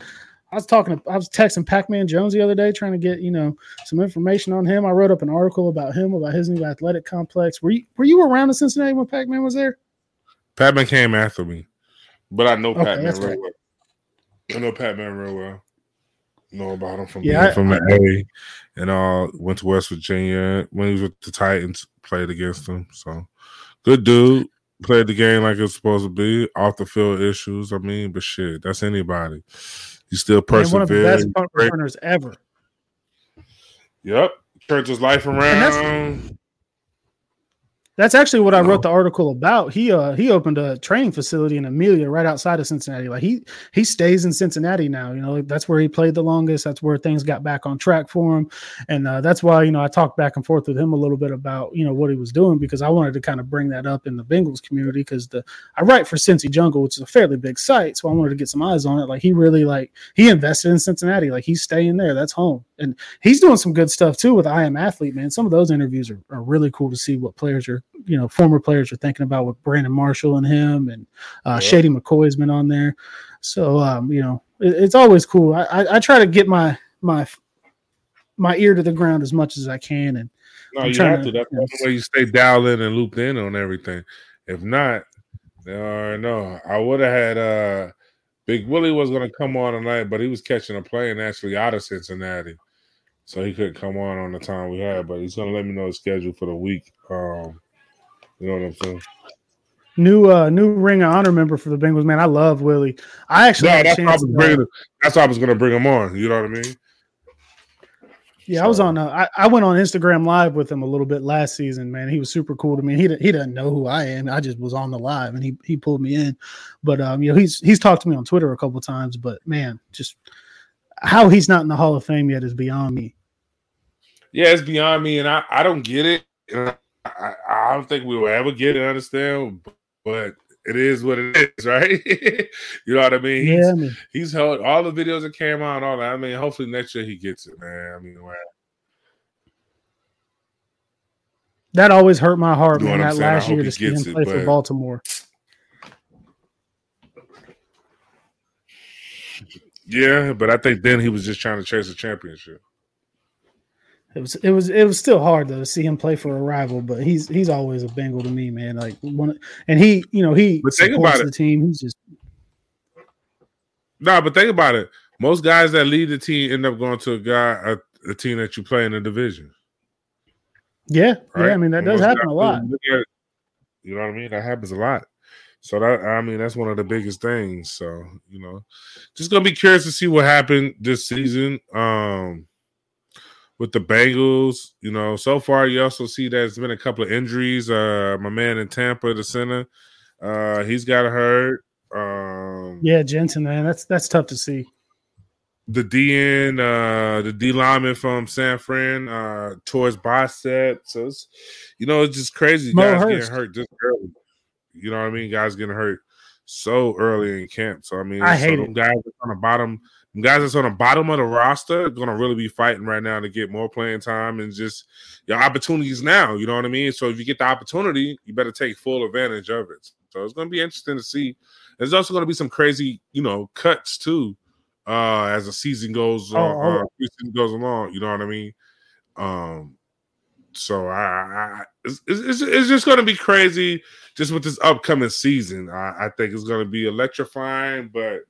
B: I was talking. I was texting Pac-Man Jones the other day, trying to get you know some information on him. I wrote up an article about him, about his new athletic complex. Were you Were you around in Cincinnati when Pac-Man was there?
A: Pac-Man came after me, but I know okay, Pac-Man real right. well. I know Pac-Man real well know about him from yeah, being I, from the A, and all. Went to West Virginia when he was with the Titans. Played against them, so good dude. Played the game like it's supposed to be. Off the field issues, I mean, but shit, that's anybody. He's still persevered. One of the best
B: punt returners ever.
A: Yep, turned his life around.
B: That's actually what I wrote the article about. He uh he opened a training facility in Amelia right outside of Cincinnati. Like he he stays in Cincinnati now. You know, that's where he played the longest. That's where things got back on track for him. And uh, that's why, you know, I talked back and forth with him a little bit about, you know, what he was doing because I wanted to kind of bring that up in the Bengals community because the I write for Cincy Jungle, which is a fairly big site. So I wanted to get some eyes on it. Like he really like he invested in Cincinnati. Like he's staying there. That's home. And he's doing some good stuff too with I am athlete, man. Some of those interviews are, are really cool to see what players are you know former players are thinking about with Brandon Marshall and him, and uh, Shady McCoy's been on there. So um, you know it, it's always cool. I, I, I, try to get my my my ear to the ground as much as I can, and
A: no, I'm you have to. to That's the way you stay dialed in and looped in on everything. If not, uh, no, I would have had uh, Big Willie was going to come on tonight, but he was catching a plane actually out of Cincinnati so he couldn't come on on the time we had. But he's gonna let me know his schedule for the week. Um, you know what I'm saying?
B: New uh new ring of honor member for the Bengals, man. I love Willie. I actually
A: yeah, that's, why I was bringing, that's why I was gonna bring him on. You know what I mean?
B: Yeah, so. I was on. Uh, I, I went on Instagram live with him a little bit last season. Man, he was super cool to me. He he doesn't know who I am. I just was on the live and he he pulled me in. But um, you know, he's he's talked to me on Twitter a couple times. But man, just how he's not in the Hall of Fame yet is beyond me.
A: Yeah, it's beyond me, and I I don't get it. And I, I don't think we will ever get it, understand, but it is what it is, right? you know what I mean?
B: Yeah,
A: he's,
B: I mean.
A: he's held all the videos that came out, all that. I mean, hopefully next year he gets it, man. I mean,
B: That always hurt my heart, you man. That last year to see him play for Baltimore.
A: Yeah, but I think then he was just trying to chase a championship.
B: It was it was it was still hard though to see him play for a rival, but he's he's always a Bengal to me, man. Like one, and he you know he
A: but think about
B: the team. He's just
A: no, nah, but think about it. Most guys that lead the team end up going to a guy a, a team that you play in the division.
B: Yeah, right? yeah. I mean that does happen a lot.
A: you know what I mean? That happens a lot. So that I mean that's one of the biggest things. So you know, just gonna be curious to see what happened this season. Um with the Bengals. You know, so far you also see there's been a couple of injuries. Uh, my man in Tampa, the center, uh, he's got a hurt. Um,
B: yeah, Jensen, man, that's that's tough to see.
A: The DN, uh, the D lineman from San Fran, uh, towards bicep. So it's, you know, it's just crazy.
B: Mo
A: guys
B: Hurst.
A: getting hurt just early. You know what I mean? Guys getting hurt so early in camp. So I mean,
B: I
A: so
B: hate
A: them
B: it.
A: guys on the bottom, them guys that's on the bottom of the roster are gonna really be fighting right now to get more playing time and just your opportunities now. You know what I mean? So if you get the opportunity, you better take full advantage of it. So it's gonna be interesting to see. There's also gonna be some crazy, you know, cuts too, uh, as the season goes
B: Oh,
A: on,
B: oh.
A: uh, season goes along. You know what I mean? Um, so I, I it's, it's, it's just going to be crazy just with this upcoming season. I, I think it's going to be electrifying, but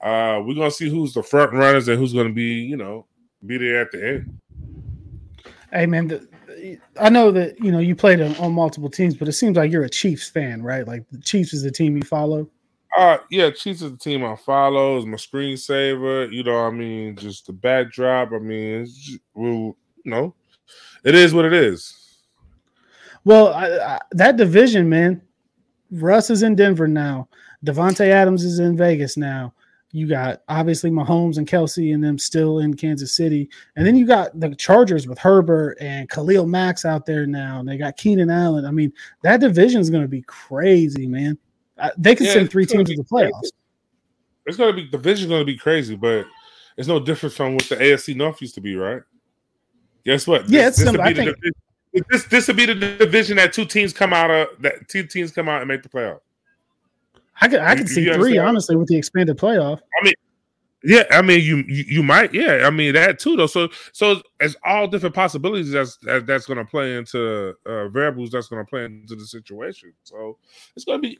A: uh, we're going to see who's the front runners and who's going to be, you know, be there at the end.
B: Hey man, the, I know that you know you played on, on multiple teams, but it seems like you're a Chiefs fan, right? Like the Chiefs is the team you follow.
A: Uh, yeah, Chiefs is the team I follow. Is my screensaver. You know, what I mean, just the backdrop. I mean, just, well, you know, it is what it is.
B: Well, I, I, that division, man. Russ is in Denver now. Davante Adams is in Vegas now. You got obviously Mahomes and Kelce and them still in Kansas City, and then you got the Chargers with Herbert and Khalil Mack out there now. And they got Keenan Allen. I mean, that division is going to be crazy, man. Uh, they could
A: Yeah,
B: send three teams to the playoffs.
A: crazy. It's gonna be the division's gonna be crazy, but it's no different from what the AFC North used to be, right? Guess what?
B: Yeah, it's
A: this,
B: similar. I
A: be the
B: think-
A: division, this this will be the division that two teams come out of that two teams come out and make the playoff.
B: I could I could see three honestly with the expanded playoff.
A: Yeah, I mean you you, you might, yeah, I mean that too though. So so it's all different possibilities that's that, that's gonna play into uh variables that's gonna play into the situation. So it's gonna be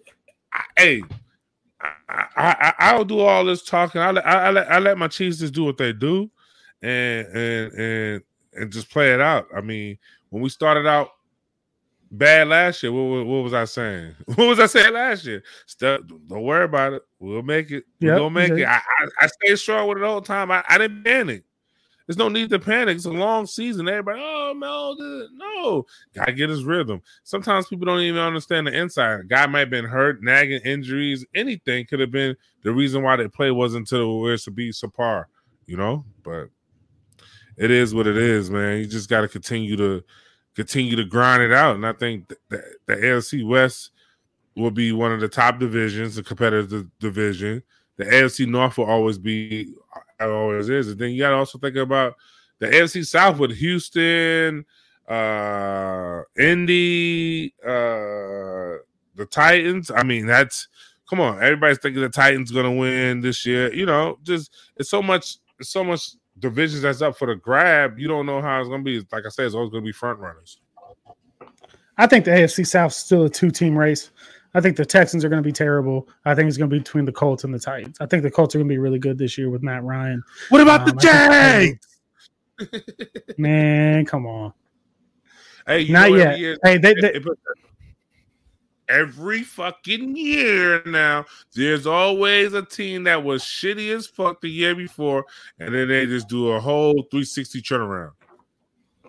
A: I, hey. I, I, I I'll do all this talking. I let I, I let I let my Chiefs just do what they do, and and and and just play it out. I mean, when we started out bad last year, what, what, was I saying? What was I saying last year? Step, don't worry about it. We'll make it. We're
B: Yep,
A: gonna make
B: you
A: it. I, I I stayed strong with it all the time. I, I didn't panic. There's no need to panic. It's a long season. Everybody, oh no, no, gotta get his rhythm. Sometimes people don't even understand the inside. Guy might have been hurt, nagging injuries, anything could have been the reason why they play wasn't to where it's to be so subpar, you know. But it is what it is, man. You just got to continue to continue to grind it out. And I think th- the, AFC West will be one of the top divisions, the competitive division. The AFC North will always be, always is. And then you got to also think about the AFC South with Houston, uh, Indy, uh, the Titans. I mean, that's come on. Everybody's thinking the Titans going to win this year. You know, just it's so much, it's so much divisions that's up for the grab. You don't know how it's going to be. Like I said, it's always going to be front runners.
B: I think the AFC South is still a two team race. I think the Texans are going to be terrible. I think it's going to be between the Colts and the Titans. I think the Colts are going to be really good this year with Matt Ryan.
A: What about
B: Um,
A: the
B: I
A: Jags?
B: Man, come on.
A: Hey, you
B: Not
A: know,
B: yet.
A: every year-
B: Hey, they, they,
A: it- it- every fucking year now, there's always a team that was shitty as fuck the year before, and then they just do a whole 360 turnaround.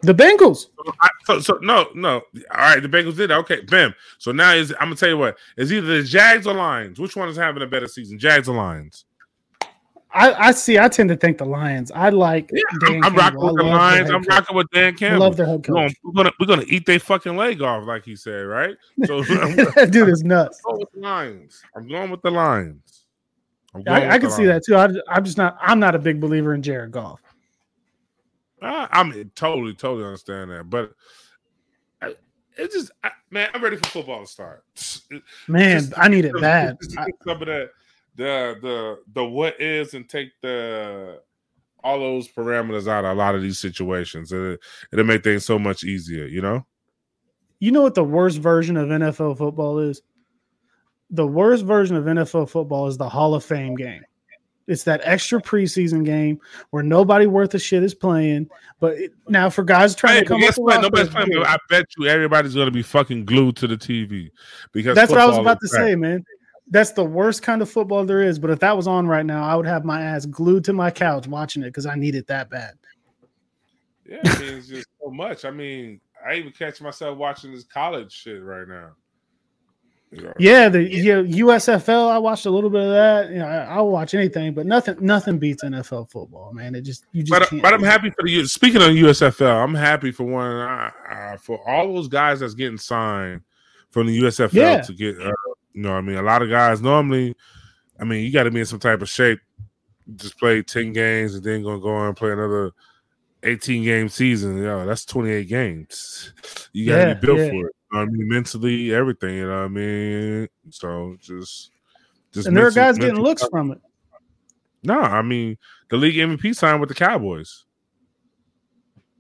B: the Bengals.
A: So, I- so, so no, no. All right, the Bengals did that. Okay, bam. So now is I'm gonna tell you what is either the Jags or Lions. Which one is having a better season, Jags or Lions?
B: I, I see. I tend to think the Lions. I like. Dan
A: I'm, I'm rocking with the
B: I
A: Lions. I'm rocking with Dan
B: I
A: Campbell.
B: love their head
A: We're gonna,
B: coach.
A: we're gonna we're gonna eat their fucking leg off, like he said, right? So
B: that dude is nuts.
A: going with the Lions. I'm going with the Lions. I'm
B: I, I can see that too. I, I'm just not. I'm not a big believer in Jared Goff.
A: I, I mean, totally, totally understand that, but I, it's just, I, man, I'm ready for football to start.
B: Man,
A: Just-
B: I need it bad.
A: just
B: I-
A: get some of the, the, the, the what is, and take the all those parameters out of a lot of these situations. It, it'll make things so much easier, you know.
B: You know what the worst version of NFL football is? The worst version of NFL football is the Hall of Fame game. It's that extra preseason game where nobody worth a shit is playing. But it, now for guys trying
A: Hey,
B: to come up
A: what? Nobody's playing. I bet you everybody's going to be fucking glued to the TV because
B: That's what I was about to
A: back.
B: say, man. That's the worst kind of football there is. But if that was on right now, I would have my ass glued to my couch watching it because I need it that bad.
A: Yeah, I mean, it's just so much. I mean, I even catch myself watching this college shit right now.
B: Yeah, the yeah, USFL. I watched a little bit of that. You know, I, I'll watch anything, but nothing nothing beats NFL football, man. It just you just
A: But, but I'm happy for the speaking of USFL. I'm happy for one uh, uh, for all those guys that's getting signed from the USFL
B: Yeah.
A: to get. Uh, you know, what I mean, a lot of guys normally. I mean, you got to be in some type of shape. Just play ten games and then gonna go on and play another eighteen game season. Yeah, that's twenty eight games. You got to
B: Yeah,
A: be built
B: yeah.
A: for it. You know I mean, mentally, everything. You know what I mean. So just, just
B: and there are guys getting looks from it.
A: No, I mean the league MVP signed with the Cowboys.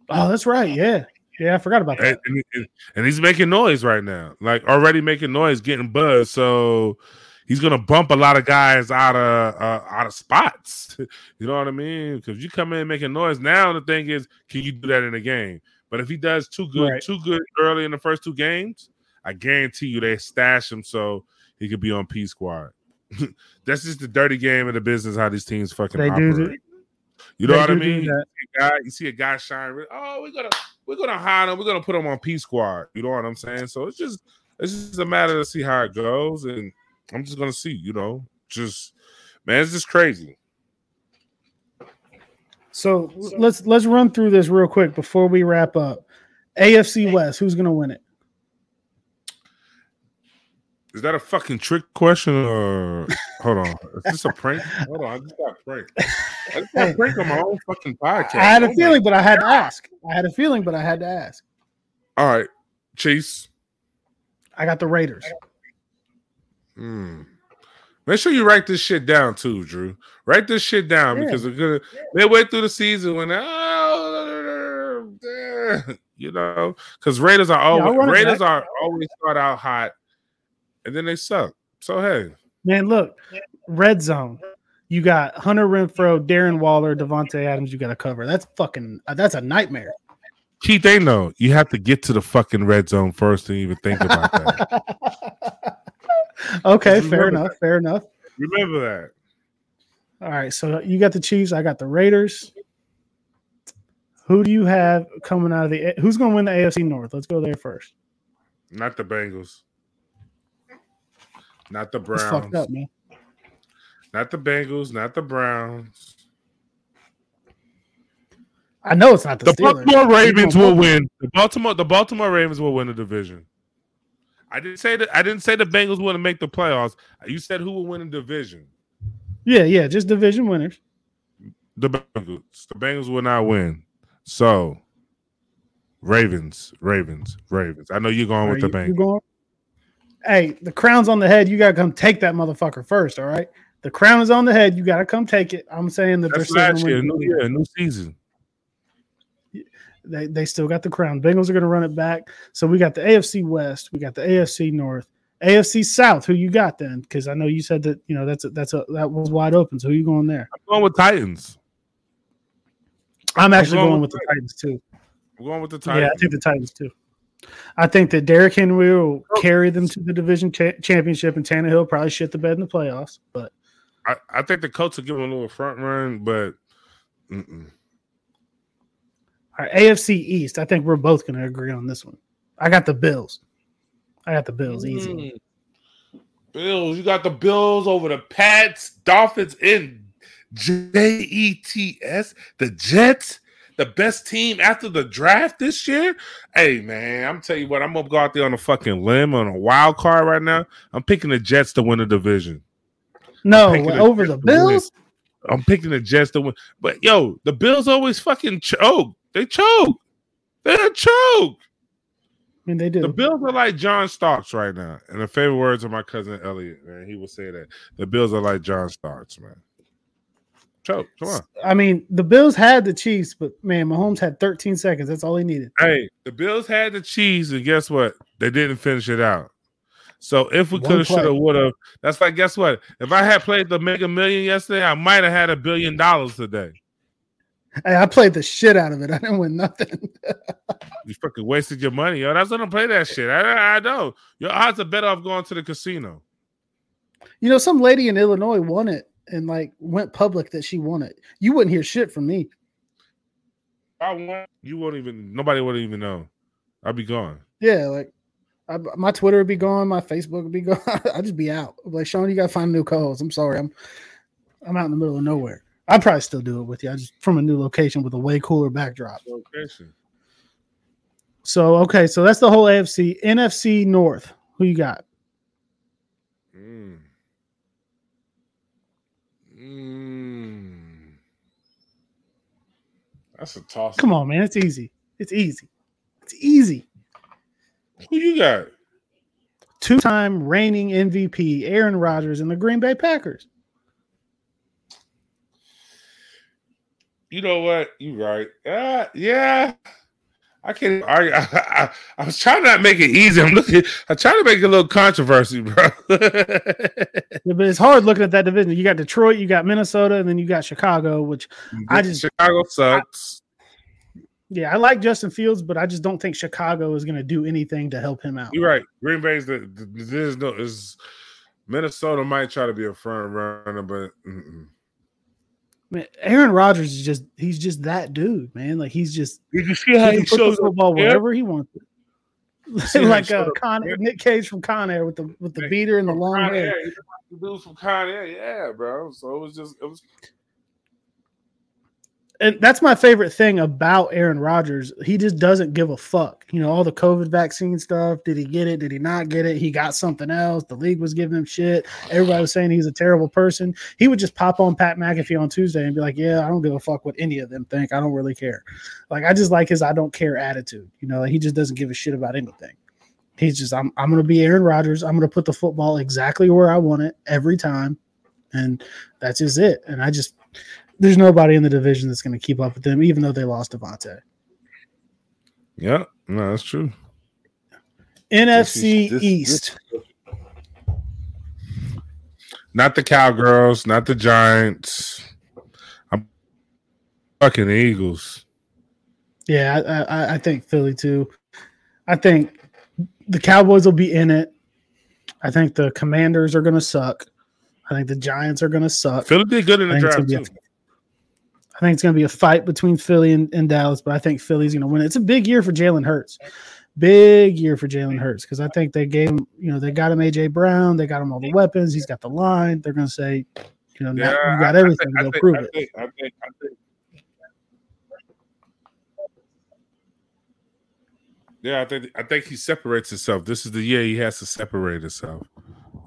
B: Oh, that's right. Yeah, yeah, I forgot about that.
A: and, and- and he's making noise right now, like already making noise, getting buzz. So he's gonna bump a lot of guys out of uh, out of spots. You know what I mean? Because you come in making noise. Now the thing is, can you do that in a game? But if he does too good,
B: Right.
A: too good early in the first two games, I guarantee you they stash him so he could be on P squad. That's just the dirty game of the business. How these teams fucking
B: They
A: operate.
B: do-
A: you know
B: they
A: what I mean?
B: that.
A: a guy, you see a guy shine. Oh, we're gonna we're gonna hide him. We're gonna put him on P squad. You know what I'm saying? So it's just it's just a matter to see how it goes, and I'm just gonna see. You know, just man, it's just crazy.
B: So let's let's run through this real quick before we wrap up. AFC West, who's gonna win it?
A: Is that a fucking trick question or hold on? Is this a prank? Hold on, I just got pranked. I just got pranked on my own fucking podcast.
B: I had
A: Oh
B: a
A: my-
B: feeling, but I had to ask. I had a feeling, but I had to ask.
A: All right, Chase.
B: I got the Raiders.
A: Hmm. Make sure you write this shit down too, Drew. Write this shit down
B: Yeah.
A: because we're gonna midway through the season when oh, you know, because Raiders are always
B: it
A: Raiders
B: back.
A: are always start out hot and then they suck. So hey,
B: Man, look, red zone. You got Hunter Renfrow, Darren Waller, Davante Adams. You got to cover. That's fucking. uh, That's a nightmare.
A: Keith, they know you have to get to the fucking red zone first to even think about that.
B: okay, fair
A: remember
B: enough. Fair enough.
A: Remember that.
B: All right, so you got the Chiefs. I got the Raiders. Who do you have coming out of the? Who's going to win the AFC North? Let's go there first.
A: Not the Bengals. Not the Browns.
B: fucked up, man.
A: Not the Bengals. Not the Browns.
B: I know it's not the,
A: The
B: Steelers.
A: Baltimore Ravens will win. The Baltimore the Baltimore Ravens will win the division. I didn't say that. I didn't say the Bengals want to make the playoffs. You said who will win the division?
B: Yeah, yeah, just division winners.
A: The Bengals. The Bengals will not win. So, Ravens, Ravens, Ravens. I know you're going with the
B: you- you
A: Bengals.
B: Hey, the crown's on the head. You got to come take that motherfucker first. All right, the crown is on the head. You got to come take it. I'm saying that
A: That's
B: they're still
A: year,
B: gonna
A: new
B: win.
A: year, new season.
B: They they still got the crown. Bengals are going to run it back. So we got the AFC West. We got the AFC North. AFC South. Who you got then? Because I know you said that you know that's a, that's a that was wide open. So who you going there?
A: I'm going with Titans.
B: I'm actually
A: going
B: going,
A: with
B: with the Titans too.
A: I'm going with the Titans.
B: Yeah, I think the Titans too. I think that Derrick Henry will carry them to the division cha- championship, and Tannehill probably shit the bed in the playoffs. But
A: I, I think the Colts will give them a little front run, but mm-mm.
B: our AFC East, I think we're both going to agree on this one. I got the Bills. I got the Bills easy.
A: Mm. Bills, you got the Bills over the Pats, Dolphins, and J E T S, the Jets, the best team after the draft this year. Hey man, I'm telling you what, I'm gonna go out there on a fucking limb on a wild card right now. I'm picking the Jets to win the division.
B: No,
A: picking the
B: over the. Bills.
A: I'm picking the Jets to win. But yo, the Bills always fucking choke. They choke. They're choke.
B: I mean, they do.
A: The Bills are like John Starks right now. And the favorite words of my cousin Elliot, man, he will say that. The Bills are like John Starks, man. Choke. Come on.
B: I mean, the Bills had the Chiefs, but man, Mahomes had 13 seconds. That's all he needed.
A: Hey, the Bills had the Chiefs, and guess what? They didn't finish it out. So if we could have, should have, would have, that's like, guess what? If I had played the Mega Million yesterday, I might have had a billion dollars today.
B: Hey, I played the shit out of it. I didn't win nothing.
A: You fucking wasted your money, yo. That's gonna play that shit. I, I know. Your odds are better off going to the casino.
B: You know, some lady in Illinois won it and like went public that she won it. You wouldn't hear shit from me.
A: I won, you won't even. Nobody would even know. I'll be gone.
B: Yeah, like I, my Twitter would be gone, my Facebook would be gone. I'd just be out. I'm like Shaun, you gotta find a new co-host. I'm sorry, I'm I'm out in the middle of nowhere. I'd probably still do it with you. I just from a new location with a way cooler backdrop.
A: Location.
B: So okay, so that's the whole AFC. NFC North. Who you got?
A: Mm. Mm. That's a toss.
B: Come on, man. It's easy. It's easy. It's easy.
A: Who you got?
B: Two-time reigning MVP Aaron Rodgers and the Green Bay Packers.
A: You know what? You right. Uh, yeah. I can't argue. I, I, I was trying to not make it easy. I'm looking. I'm trying to make a little controversy, bro.
B: Yeah, but it's hard looking at that division. You got Detroit, you got Minnesota, and then you got Chicago, which mm-hmm. I just
A: Chicago sucks.
B: yeah, I like Justin Fields, but I just don't think Chicago is going to do anything to help him out.
A: You're right. Green Bay's the, the no is Minnesota might try to be a front runner, but mm-mm.
B: Man, Aaron Rodgers is just he's just that dude, man. Like he's just
A: did you see
B: he
A: how
B: can
A: he
B: the
A: shows
B: football
A: up?
B: wherever he wants it.
A: He
B: like uh, Con? Nick Cage from Con Air with the with the beater and the long hair.
A: The dude from Con Air, yeah, bro. So it was just it was
B: and that's my favorite thing about Aaron Rodgers. He just doesn't give a fuck. You know, all the COVID vaccine stuff. Did he get it? Did he not get it? He got something else. The league was giving him shit. Everybody was saying he's a terrible person. He would just pop on Pat McAfee on Tuesday and be like, "Yeah, I don't give a fuck what any of them think. I don't really care." Like I just like his I don't care attitude. You know, like, he just doesn't give a shit about anything. He's just I'm I'm gonna be Aaron Rodgers. I'm gonna put the football exactly where I want it every time, and that's just it. And I just there's nobody in the division that's going to keep up with them, even though they lost Davante.
A: yeah, no, that's true.
B: NFC
A: This is- this-
B: East.
A: Not the Cowgirls, not the Giants. I'm fucking Eagles.
B: Yeah, I, I, I think Philly too. I think the Cowboys will be in it. I think the Commanders are going to suck. I think the Giants are going to suck.
A: Philly did good in the draft
B: gonna
A: too.
B: I think it's going to be a fight between Philly and, and Dallas, but I think Philly's going to win. It's a big year for Jalen Hurts. Big year for Jalen Hurts because I think they gave him, you know, they got him AJ Brown, they got him all the weapons, he's got the line. They're going to say, you know, now you got
A: I- I
B: everything.
A: think-
B: They'll prove
A: I
B: it.
A: think- I think- Yeah, I think I think he separates himself. This is the year he has to separate himself.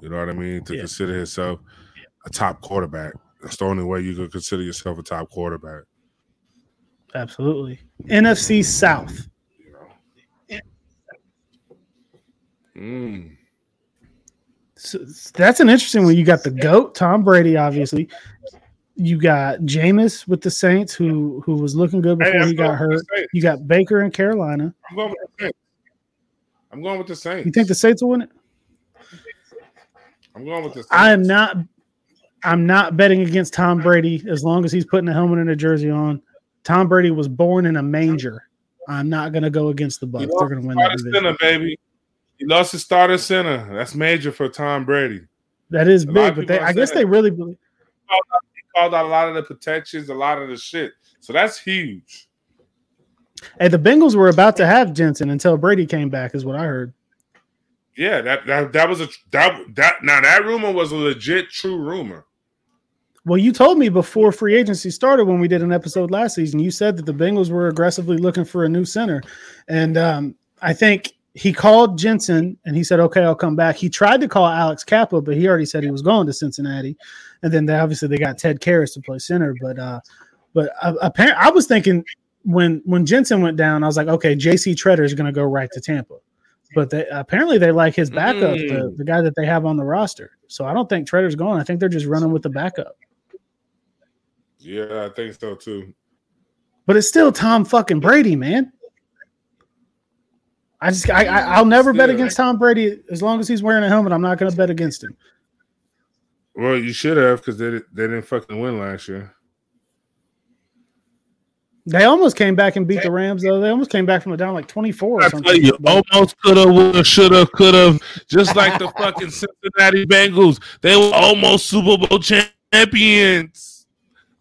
A: You know what I mean? To
B: Yeah.
A: consider himself a top quarterback. That's the only way you could consider yourself a top quarterback.
B: Absolutely. NFC South.
A: You. Mm.
B: So that's an interesting one. You got the GOAT, Tom Brady, obviously. You got Jameis with the Saints, who who was looking good before
A: I'm
B: he got hurt. You got Baker in Carolina.
A: I'm going with the Saints. I'm going with the Saints.
B: You think the Saints will win it?
A: I'm going with the Saints.
B: I am not. I'm not betting against Tom Brady as long as he's putting a helmet and a jersey on. Tom Brady was born in a manger. I'm not going to go against the
A: He
B: Bucks. They're going to win that division.
A: center, baby. He lost his starting center. That's major for Tom Brady.
B: That is
A: A
B: big, but they, I guess they really believe.
A: He called out a lot of the protections, a lot of the shit. So that's huge.
B: Hey, the Bengals were about to have Jensen until Brady came back, is what I heard.
A: Yeah, that that, that was a that that now that rumor was a legit true rumor.
B: Well, you told me before free agency started when we did an episode last season. You said that the Bengals were aggressively looking for a new center, and um, I think he called Jensen and he said, "Okay, I'll come back." He tried to call Alex Cappa, but he already said he was going to Cincinnati, and then they, obviously they got Ted Karras to play center. But uh, but apparently, I was thinking when when Jensen went down, I was like, okay, J.C. Tretter is going to go right to Tampa. But they, apparently they like his backup, the,
A: Mm.
B: the guy that they have on the roster. So I don't think Tretter's going. I think they're just running with the backup.
A: Yeah, I think so too.
B: But it's still Tom fucking Brady, man. I just I, I I'll never bet
A: Still.
B: against Tom Brady as long as he's wearing a helmet. I'm not going to bet against him.
A: Well, you should have because they they didn't fucking win last year.
B: They almost came back and beat the Rams though. They almost came back from a down like 24 or
A: I
B: something.
A: tell you, almost could have, would have, should have, could have. Just like the fucking Cincinnati Bengals, they were almost Super Bowl champions.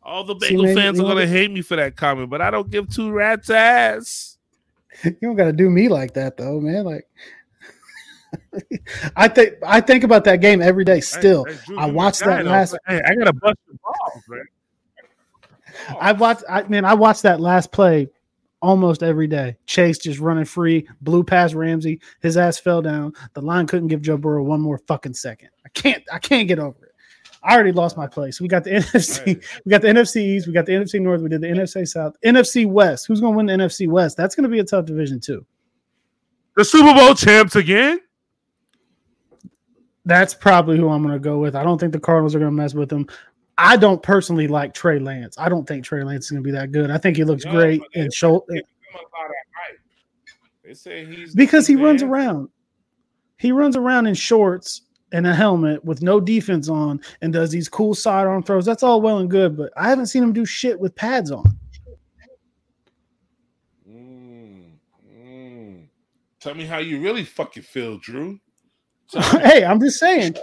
A: All the Bengal fans are gonna hate me for that comment, but I don't give two rats ass.
B: you don't got to do me like that though, man. Like I think I think about that game every day. Still,
A: Hey, hey,
B: I watched that last-
A: Hey, I gotta bust your balls, man.
B: I watched. I man, I watched that last play almost every day. Chase just running free, blew past Ramsey. His ass fell down. The line couldn't give Joe Burrow one more fucking second. I can't. I can't get over it. I already lost my place. We got the NFC.
A: Right.
B: We got the NFC East. We got the NFC North. We did the NFC South. NFC West. Who's going to win the NFC West? That's going to be a tough division too.
A: The Super Bowl champs again.
B: That's probably who I'm going to go with. I don't think the Cardinals are going to mess with them. I don't personally like Trey Lance. I don't think Trey Lance is going to be that good. I think he looks
A: No,
B: great in
A: it's-
B: shoulder
A: Give him a lot of hype. They say he's
B: because he
A: the
B: runs around. He runs around in shorts and a helmet with no defense on and does these cool sidearm throws. That's all well and good, but I haven't seen him do shit with pads on.
A: Mm, mm. Tell me how you really fucking feel, Drew.
B: Hey, I'm just saying.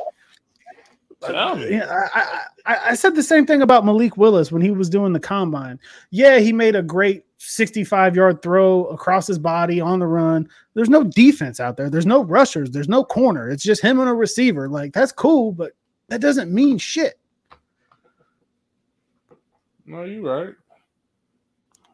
B: Yeah, I, I, I, I said the same thing about Malik Willis when he was doing the combine. Yeah, he made a great 65 yard throw across his body on the run. There's no defense out there. There's no rushers. There's no corner. It's just him and a receiver. Like that's cool, but that doesn't mean shit.
A: No, you're right.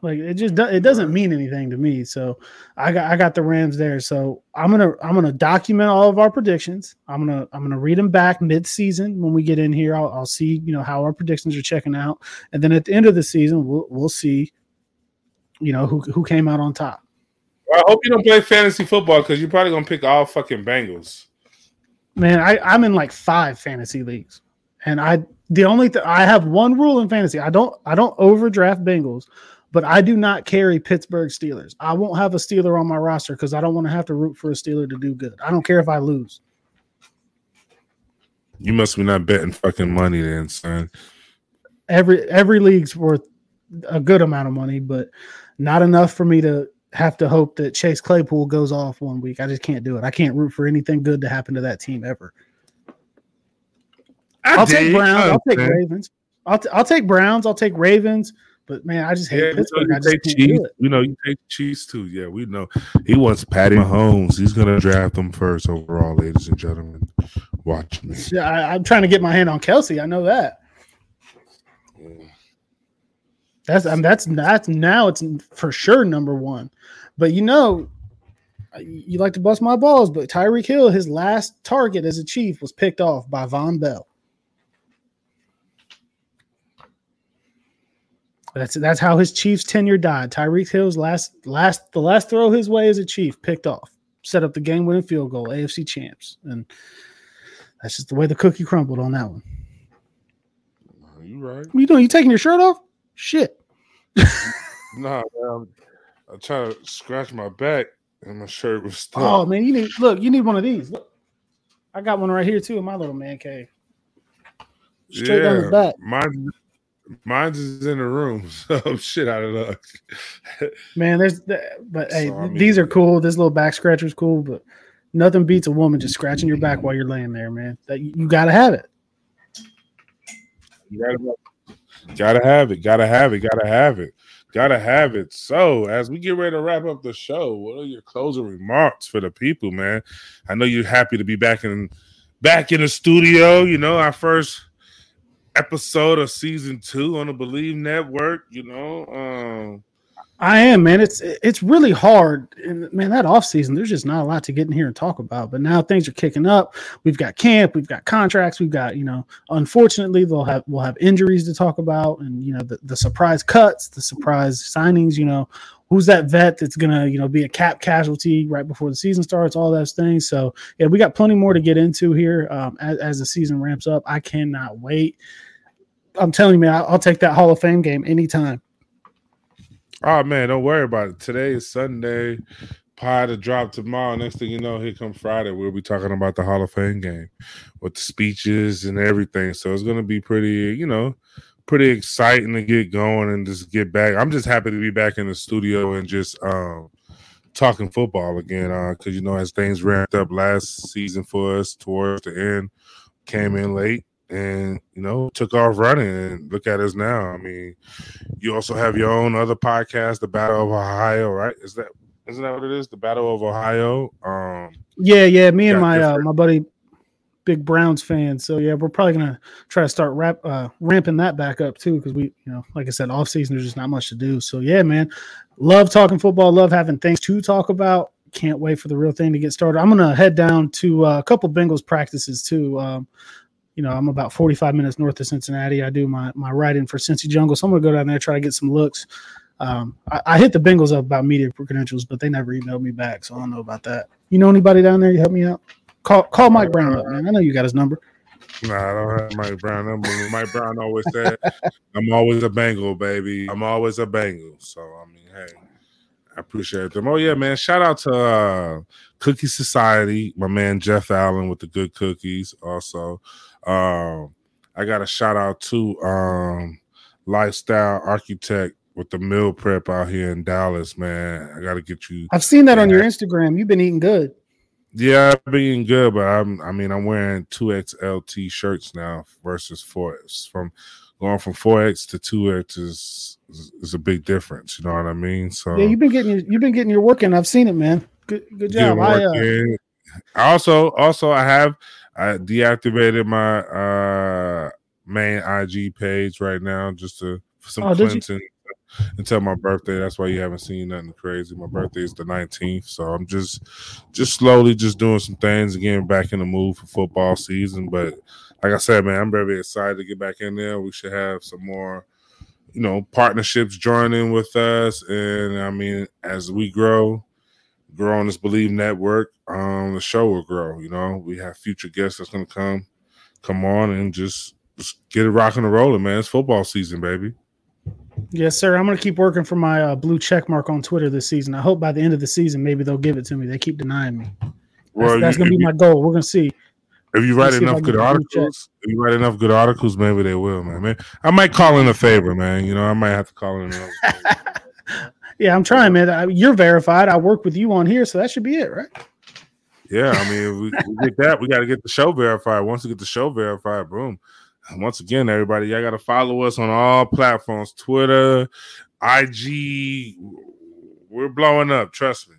B: Like it just do, it doesn't mean anything to me. So I got I got the Rams there. So I'm gonna I'm gonna document all of our predictions. I'm gonna I'm gonna read them back mid season when we get in here. I'll, I'll see you know how our predictions are checking out, and then at the end of the season we'll we'll see, you know who who came out on top.
A: Well, I hope you don't play fantasy football because you're probably gonna pick all fucking Bengals.
B: Man, I I'm in like five fantasy leagues, and I the only th- I have one rule in fantasy. I don't I don't overdraft Bengals. But I do not carry Pittsburgh Steelers. I won't have a Steeler on my roster because I don't want to have to root for a Steeler to do good. I don't care if I lose.
A: You must be not betting fucking money then, son.
B: every every league's worth a good amount of money, but not enough for me to have to hope that Chase Claypool goes off one week. I just can't do it. I can't root for anything good to happen to that team ever.
A: I
B: I'll take. Browns.
A: I
B: I'll take. Ravens. I'll, t- I'll take Browns. I'll take Ravens. But man, I just hate
A: Yeah, you know,
B: Pittsburgh.
A: you
B: I just
A: take Chiefs. You know, you take Chiefs too. Yeah, we know. He wants Patty Mahomes. He's gonna draft them first overall, ladies and gentlemen. Watch me.
B: Yeah, I, I'm trying to get my hand on Kelce. I know that. That's I mean, that's that's now it's for sure number one. But you know, you like to bust my balls, but Tyreek Hill, his last target as a chief was picked off by Vonn Bell. That's that's how his Chiefs tenure died. Tyreek Hill's last last the last throw his way as a chief picked off, set up the game winning field goal, AFC champs, and that's just the way the cookie crumbled on that one.
A: Are You right?
B: What you doing? You taking your shirt off? Shit.
A: Nah, man, I try to scratch my back and my shirt was oh, stuck.
B: Oh man, you need look. You need one of these. Look, I got one right here too in my little man cave. Straight down the back.
A: Mine, mine's is in the room. So shit out of luck.
B: Man, there's, th- but hey,
A: So, I mean-
B: these are cool. This little back scratcher is cool, but nothing beats a woman just scratching your back while you're laying there, man. That you, you gotta have it.
A: You gotta, gotta have it. Gotta have it. Gotta have it. Gotta have it. So, as we get ready to wrap up the show, what are your closing remarks for the people, man? I know you're happy to be back in back in the studio. You know, our first episode of season two on the Believe Network. You know, um,
B: I am, man. It's it's really hard, and man, that off season, there's just not a lot to get in here and talk about. But now things are kicking up. We've got camp, we've got contracts, we've got you know. Unfortunately, they'll have we'll have injuries to talk about, and you know the, the surprise cuts, the surprise signings. You know, who's that vet that's gonna you know be a cap casualty right before the season starts? All those things. So yeah, we got plenty more to get into here um, as, as the season ramps up. I cannot wait. I'm telling you, man, I'll, take that Hall of Fame game anytime.
A: Oh man, don't worry about it. Today is Sunday. Pie to drop tomorrow. Next thing you know, here come Friday. We'll be talking about the Hall of Fame game with the speeches and everything. So it's gonna be pretty, you know, pretty exciting to get going and just get back. I'm just happy to be back in the studio and just um talking football again. Uh, because you know, as things ramped up last season for us towards the end, came in late and you know took off running and look at us now i mean you also have your own other podcast the battle of ohio right is that isn't that what it is the battle of ohio um
B: Yeah, yeah. Me and my uh, my buddy, big Browns fan. So yeah, we're probably gonna try to start rap, uh, ramping that back up too because we, you know, like I said, off season there's just not much to do. So yeah, man, love talking football, love having things to talk about. Can't wait for the real thing to get started. I'm gonna head down to uh, a couple Bengals practices too. Um, you know, I'm about 45 minutes north of Cincinnati. I do my my in for Cincy Jungle, so I'm gonna go down there try to get some looks. Um, I, I, hit the Bengals up about media credentials, but they never emailed me back, so I don't know about that. You know anybody down there? You help me out. Call call Mike Brown up, man. I know you got his number.
A: Nah, I don't have Mike Brown number. Mike Brown always said, "I'm always a Bengal, baby. I'm always a Bengal." So I mean, hey, I appreciate them. Oh yeah, man. Shout out to uh, Cookie Society, my man Jeff Allen with the good cookies. Also, um, I got a shout out to um, Lifestyle Architect with the meal prep out here in Dallas, man. I got to get you.
B: I've seen that on your Instagram. You've been eating good.
A: Yeah, I've been eating good, but I'm. I mean, I'm wearing two XLT shirts now versus four X. From going from four X to two X is, is, is a big difference. You know what I mean? So
B: yeah, you've been getting your, you've been getting your work in. I've seen it, man. Good good job. I, uh,
A: I also also I have I deactivated my uh main IG page right now just to for some oh, cleansing until my birthday. That's why you haven't seen nothing crazy. My birthday is the 19th, so I'm just just slowly just doing some things again back in the mood for football season. But like I said, man, I'm very excited to get back in there. We should have some more, you know, partnerships joining with us. And I mean, as we grow, grow on this Bleav Network, um, the show will grow. You know, we have future guests that's gonna come come on and just just get it rocking and rolling, man. It's football season, baby.
B: Yes, sir. I'm going to keep working for my uh, blue check mark on Twitter this season. I hope by the end of the season, maybe they'll give it to me. They keep denying me. That's, well, that's going to be my goal. We're going to see.
A: If you write enough good articles, if you write enough good articles, maybe they will, man. man. I might call in a favor, man. You know, I might have to call in.
B: yeah, I'm trying, man. I, you're verified. I work with you on here, so that should be it, right?
A: Yeah, I mean, we, we get that. We got to get the show verified. Once we get the show verified, boom once again, everybody, y'all got to follow us on all platforms Twitter, IG. We're blowing up. Trust me.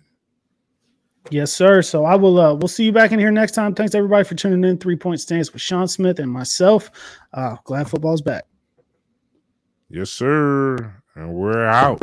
B: Yes, sir. So I will. Uh, we'll see you back in here next time. Thanks everybody for tuning in. Three point stance with Shaun Smith and myself. Uh, glad football's back.
A: Yes, sir. And we're out.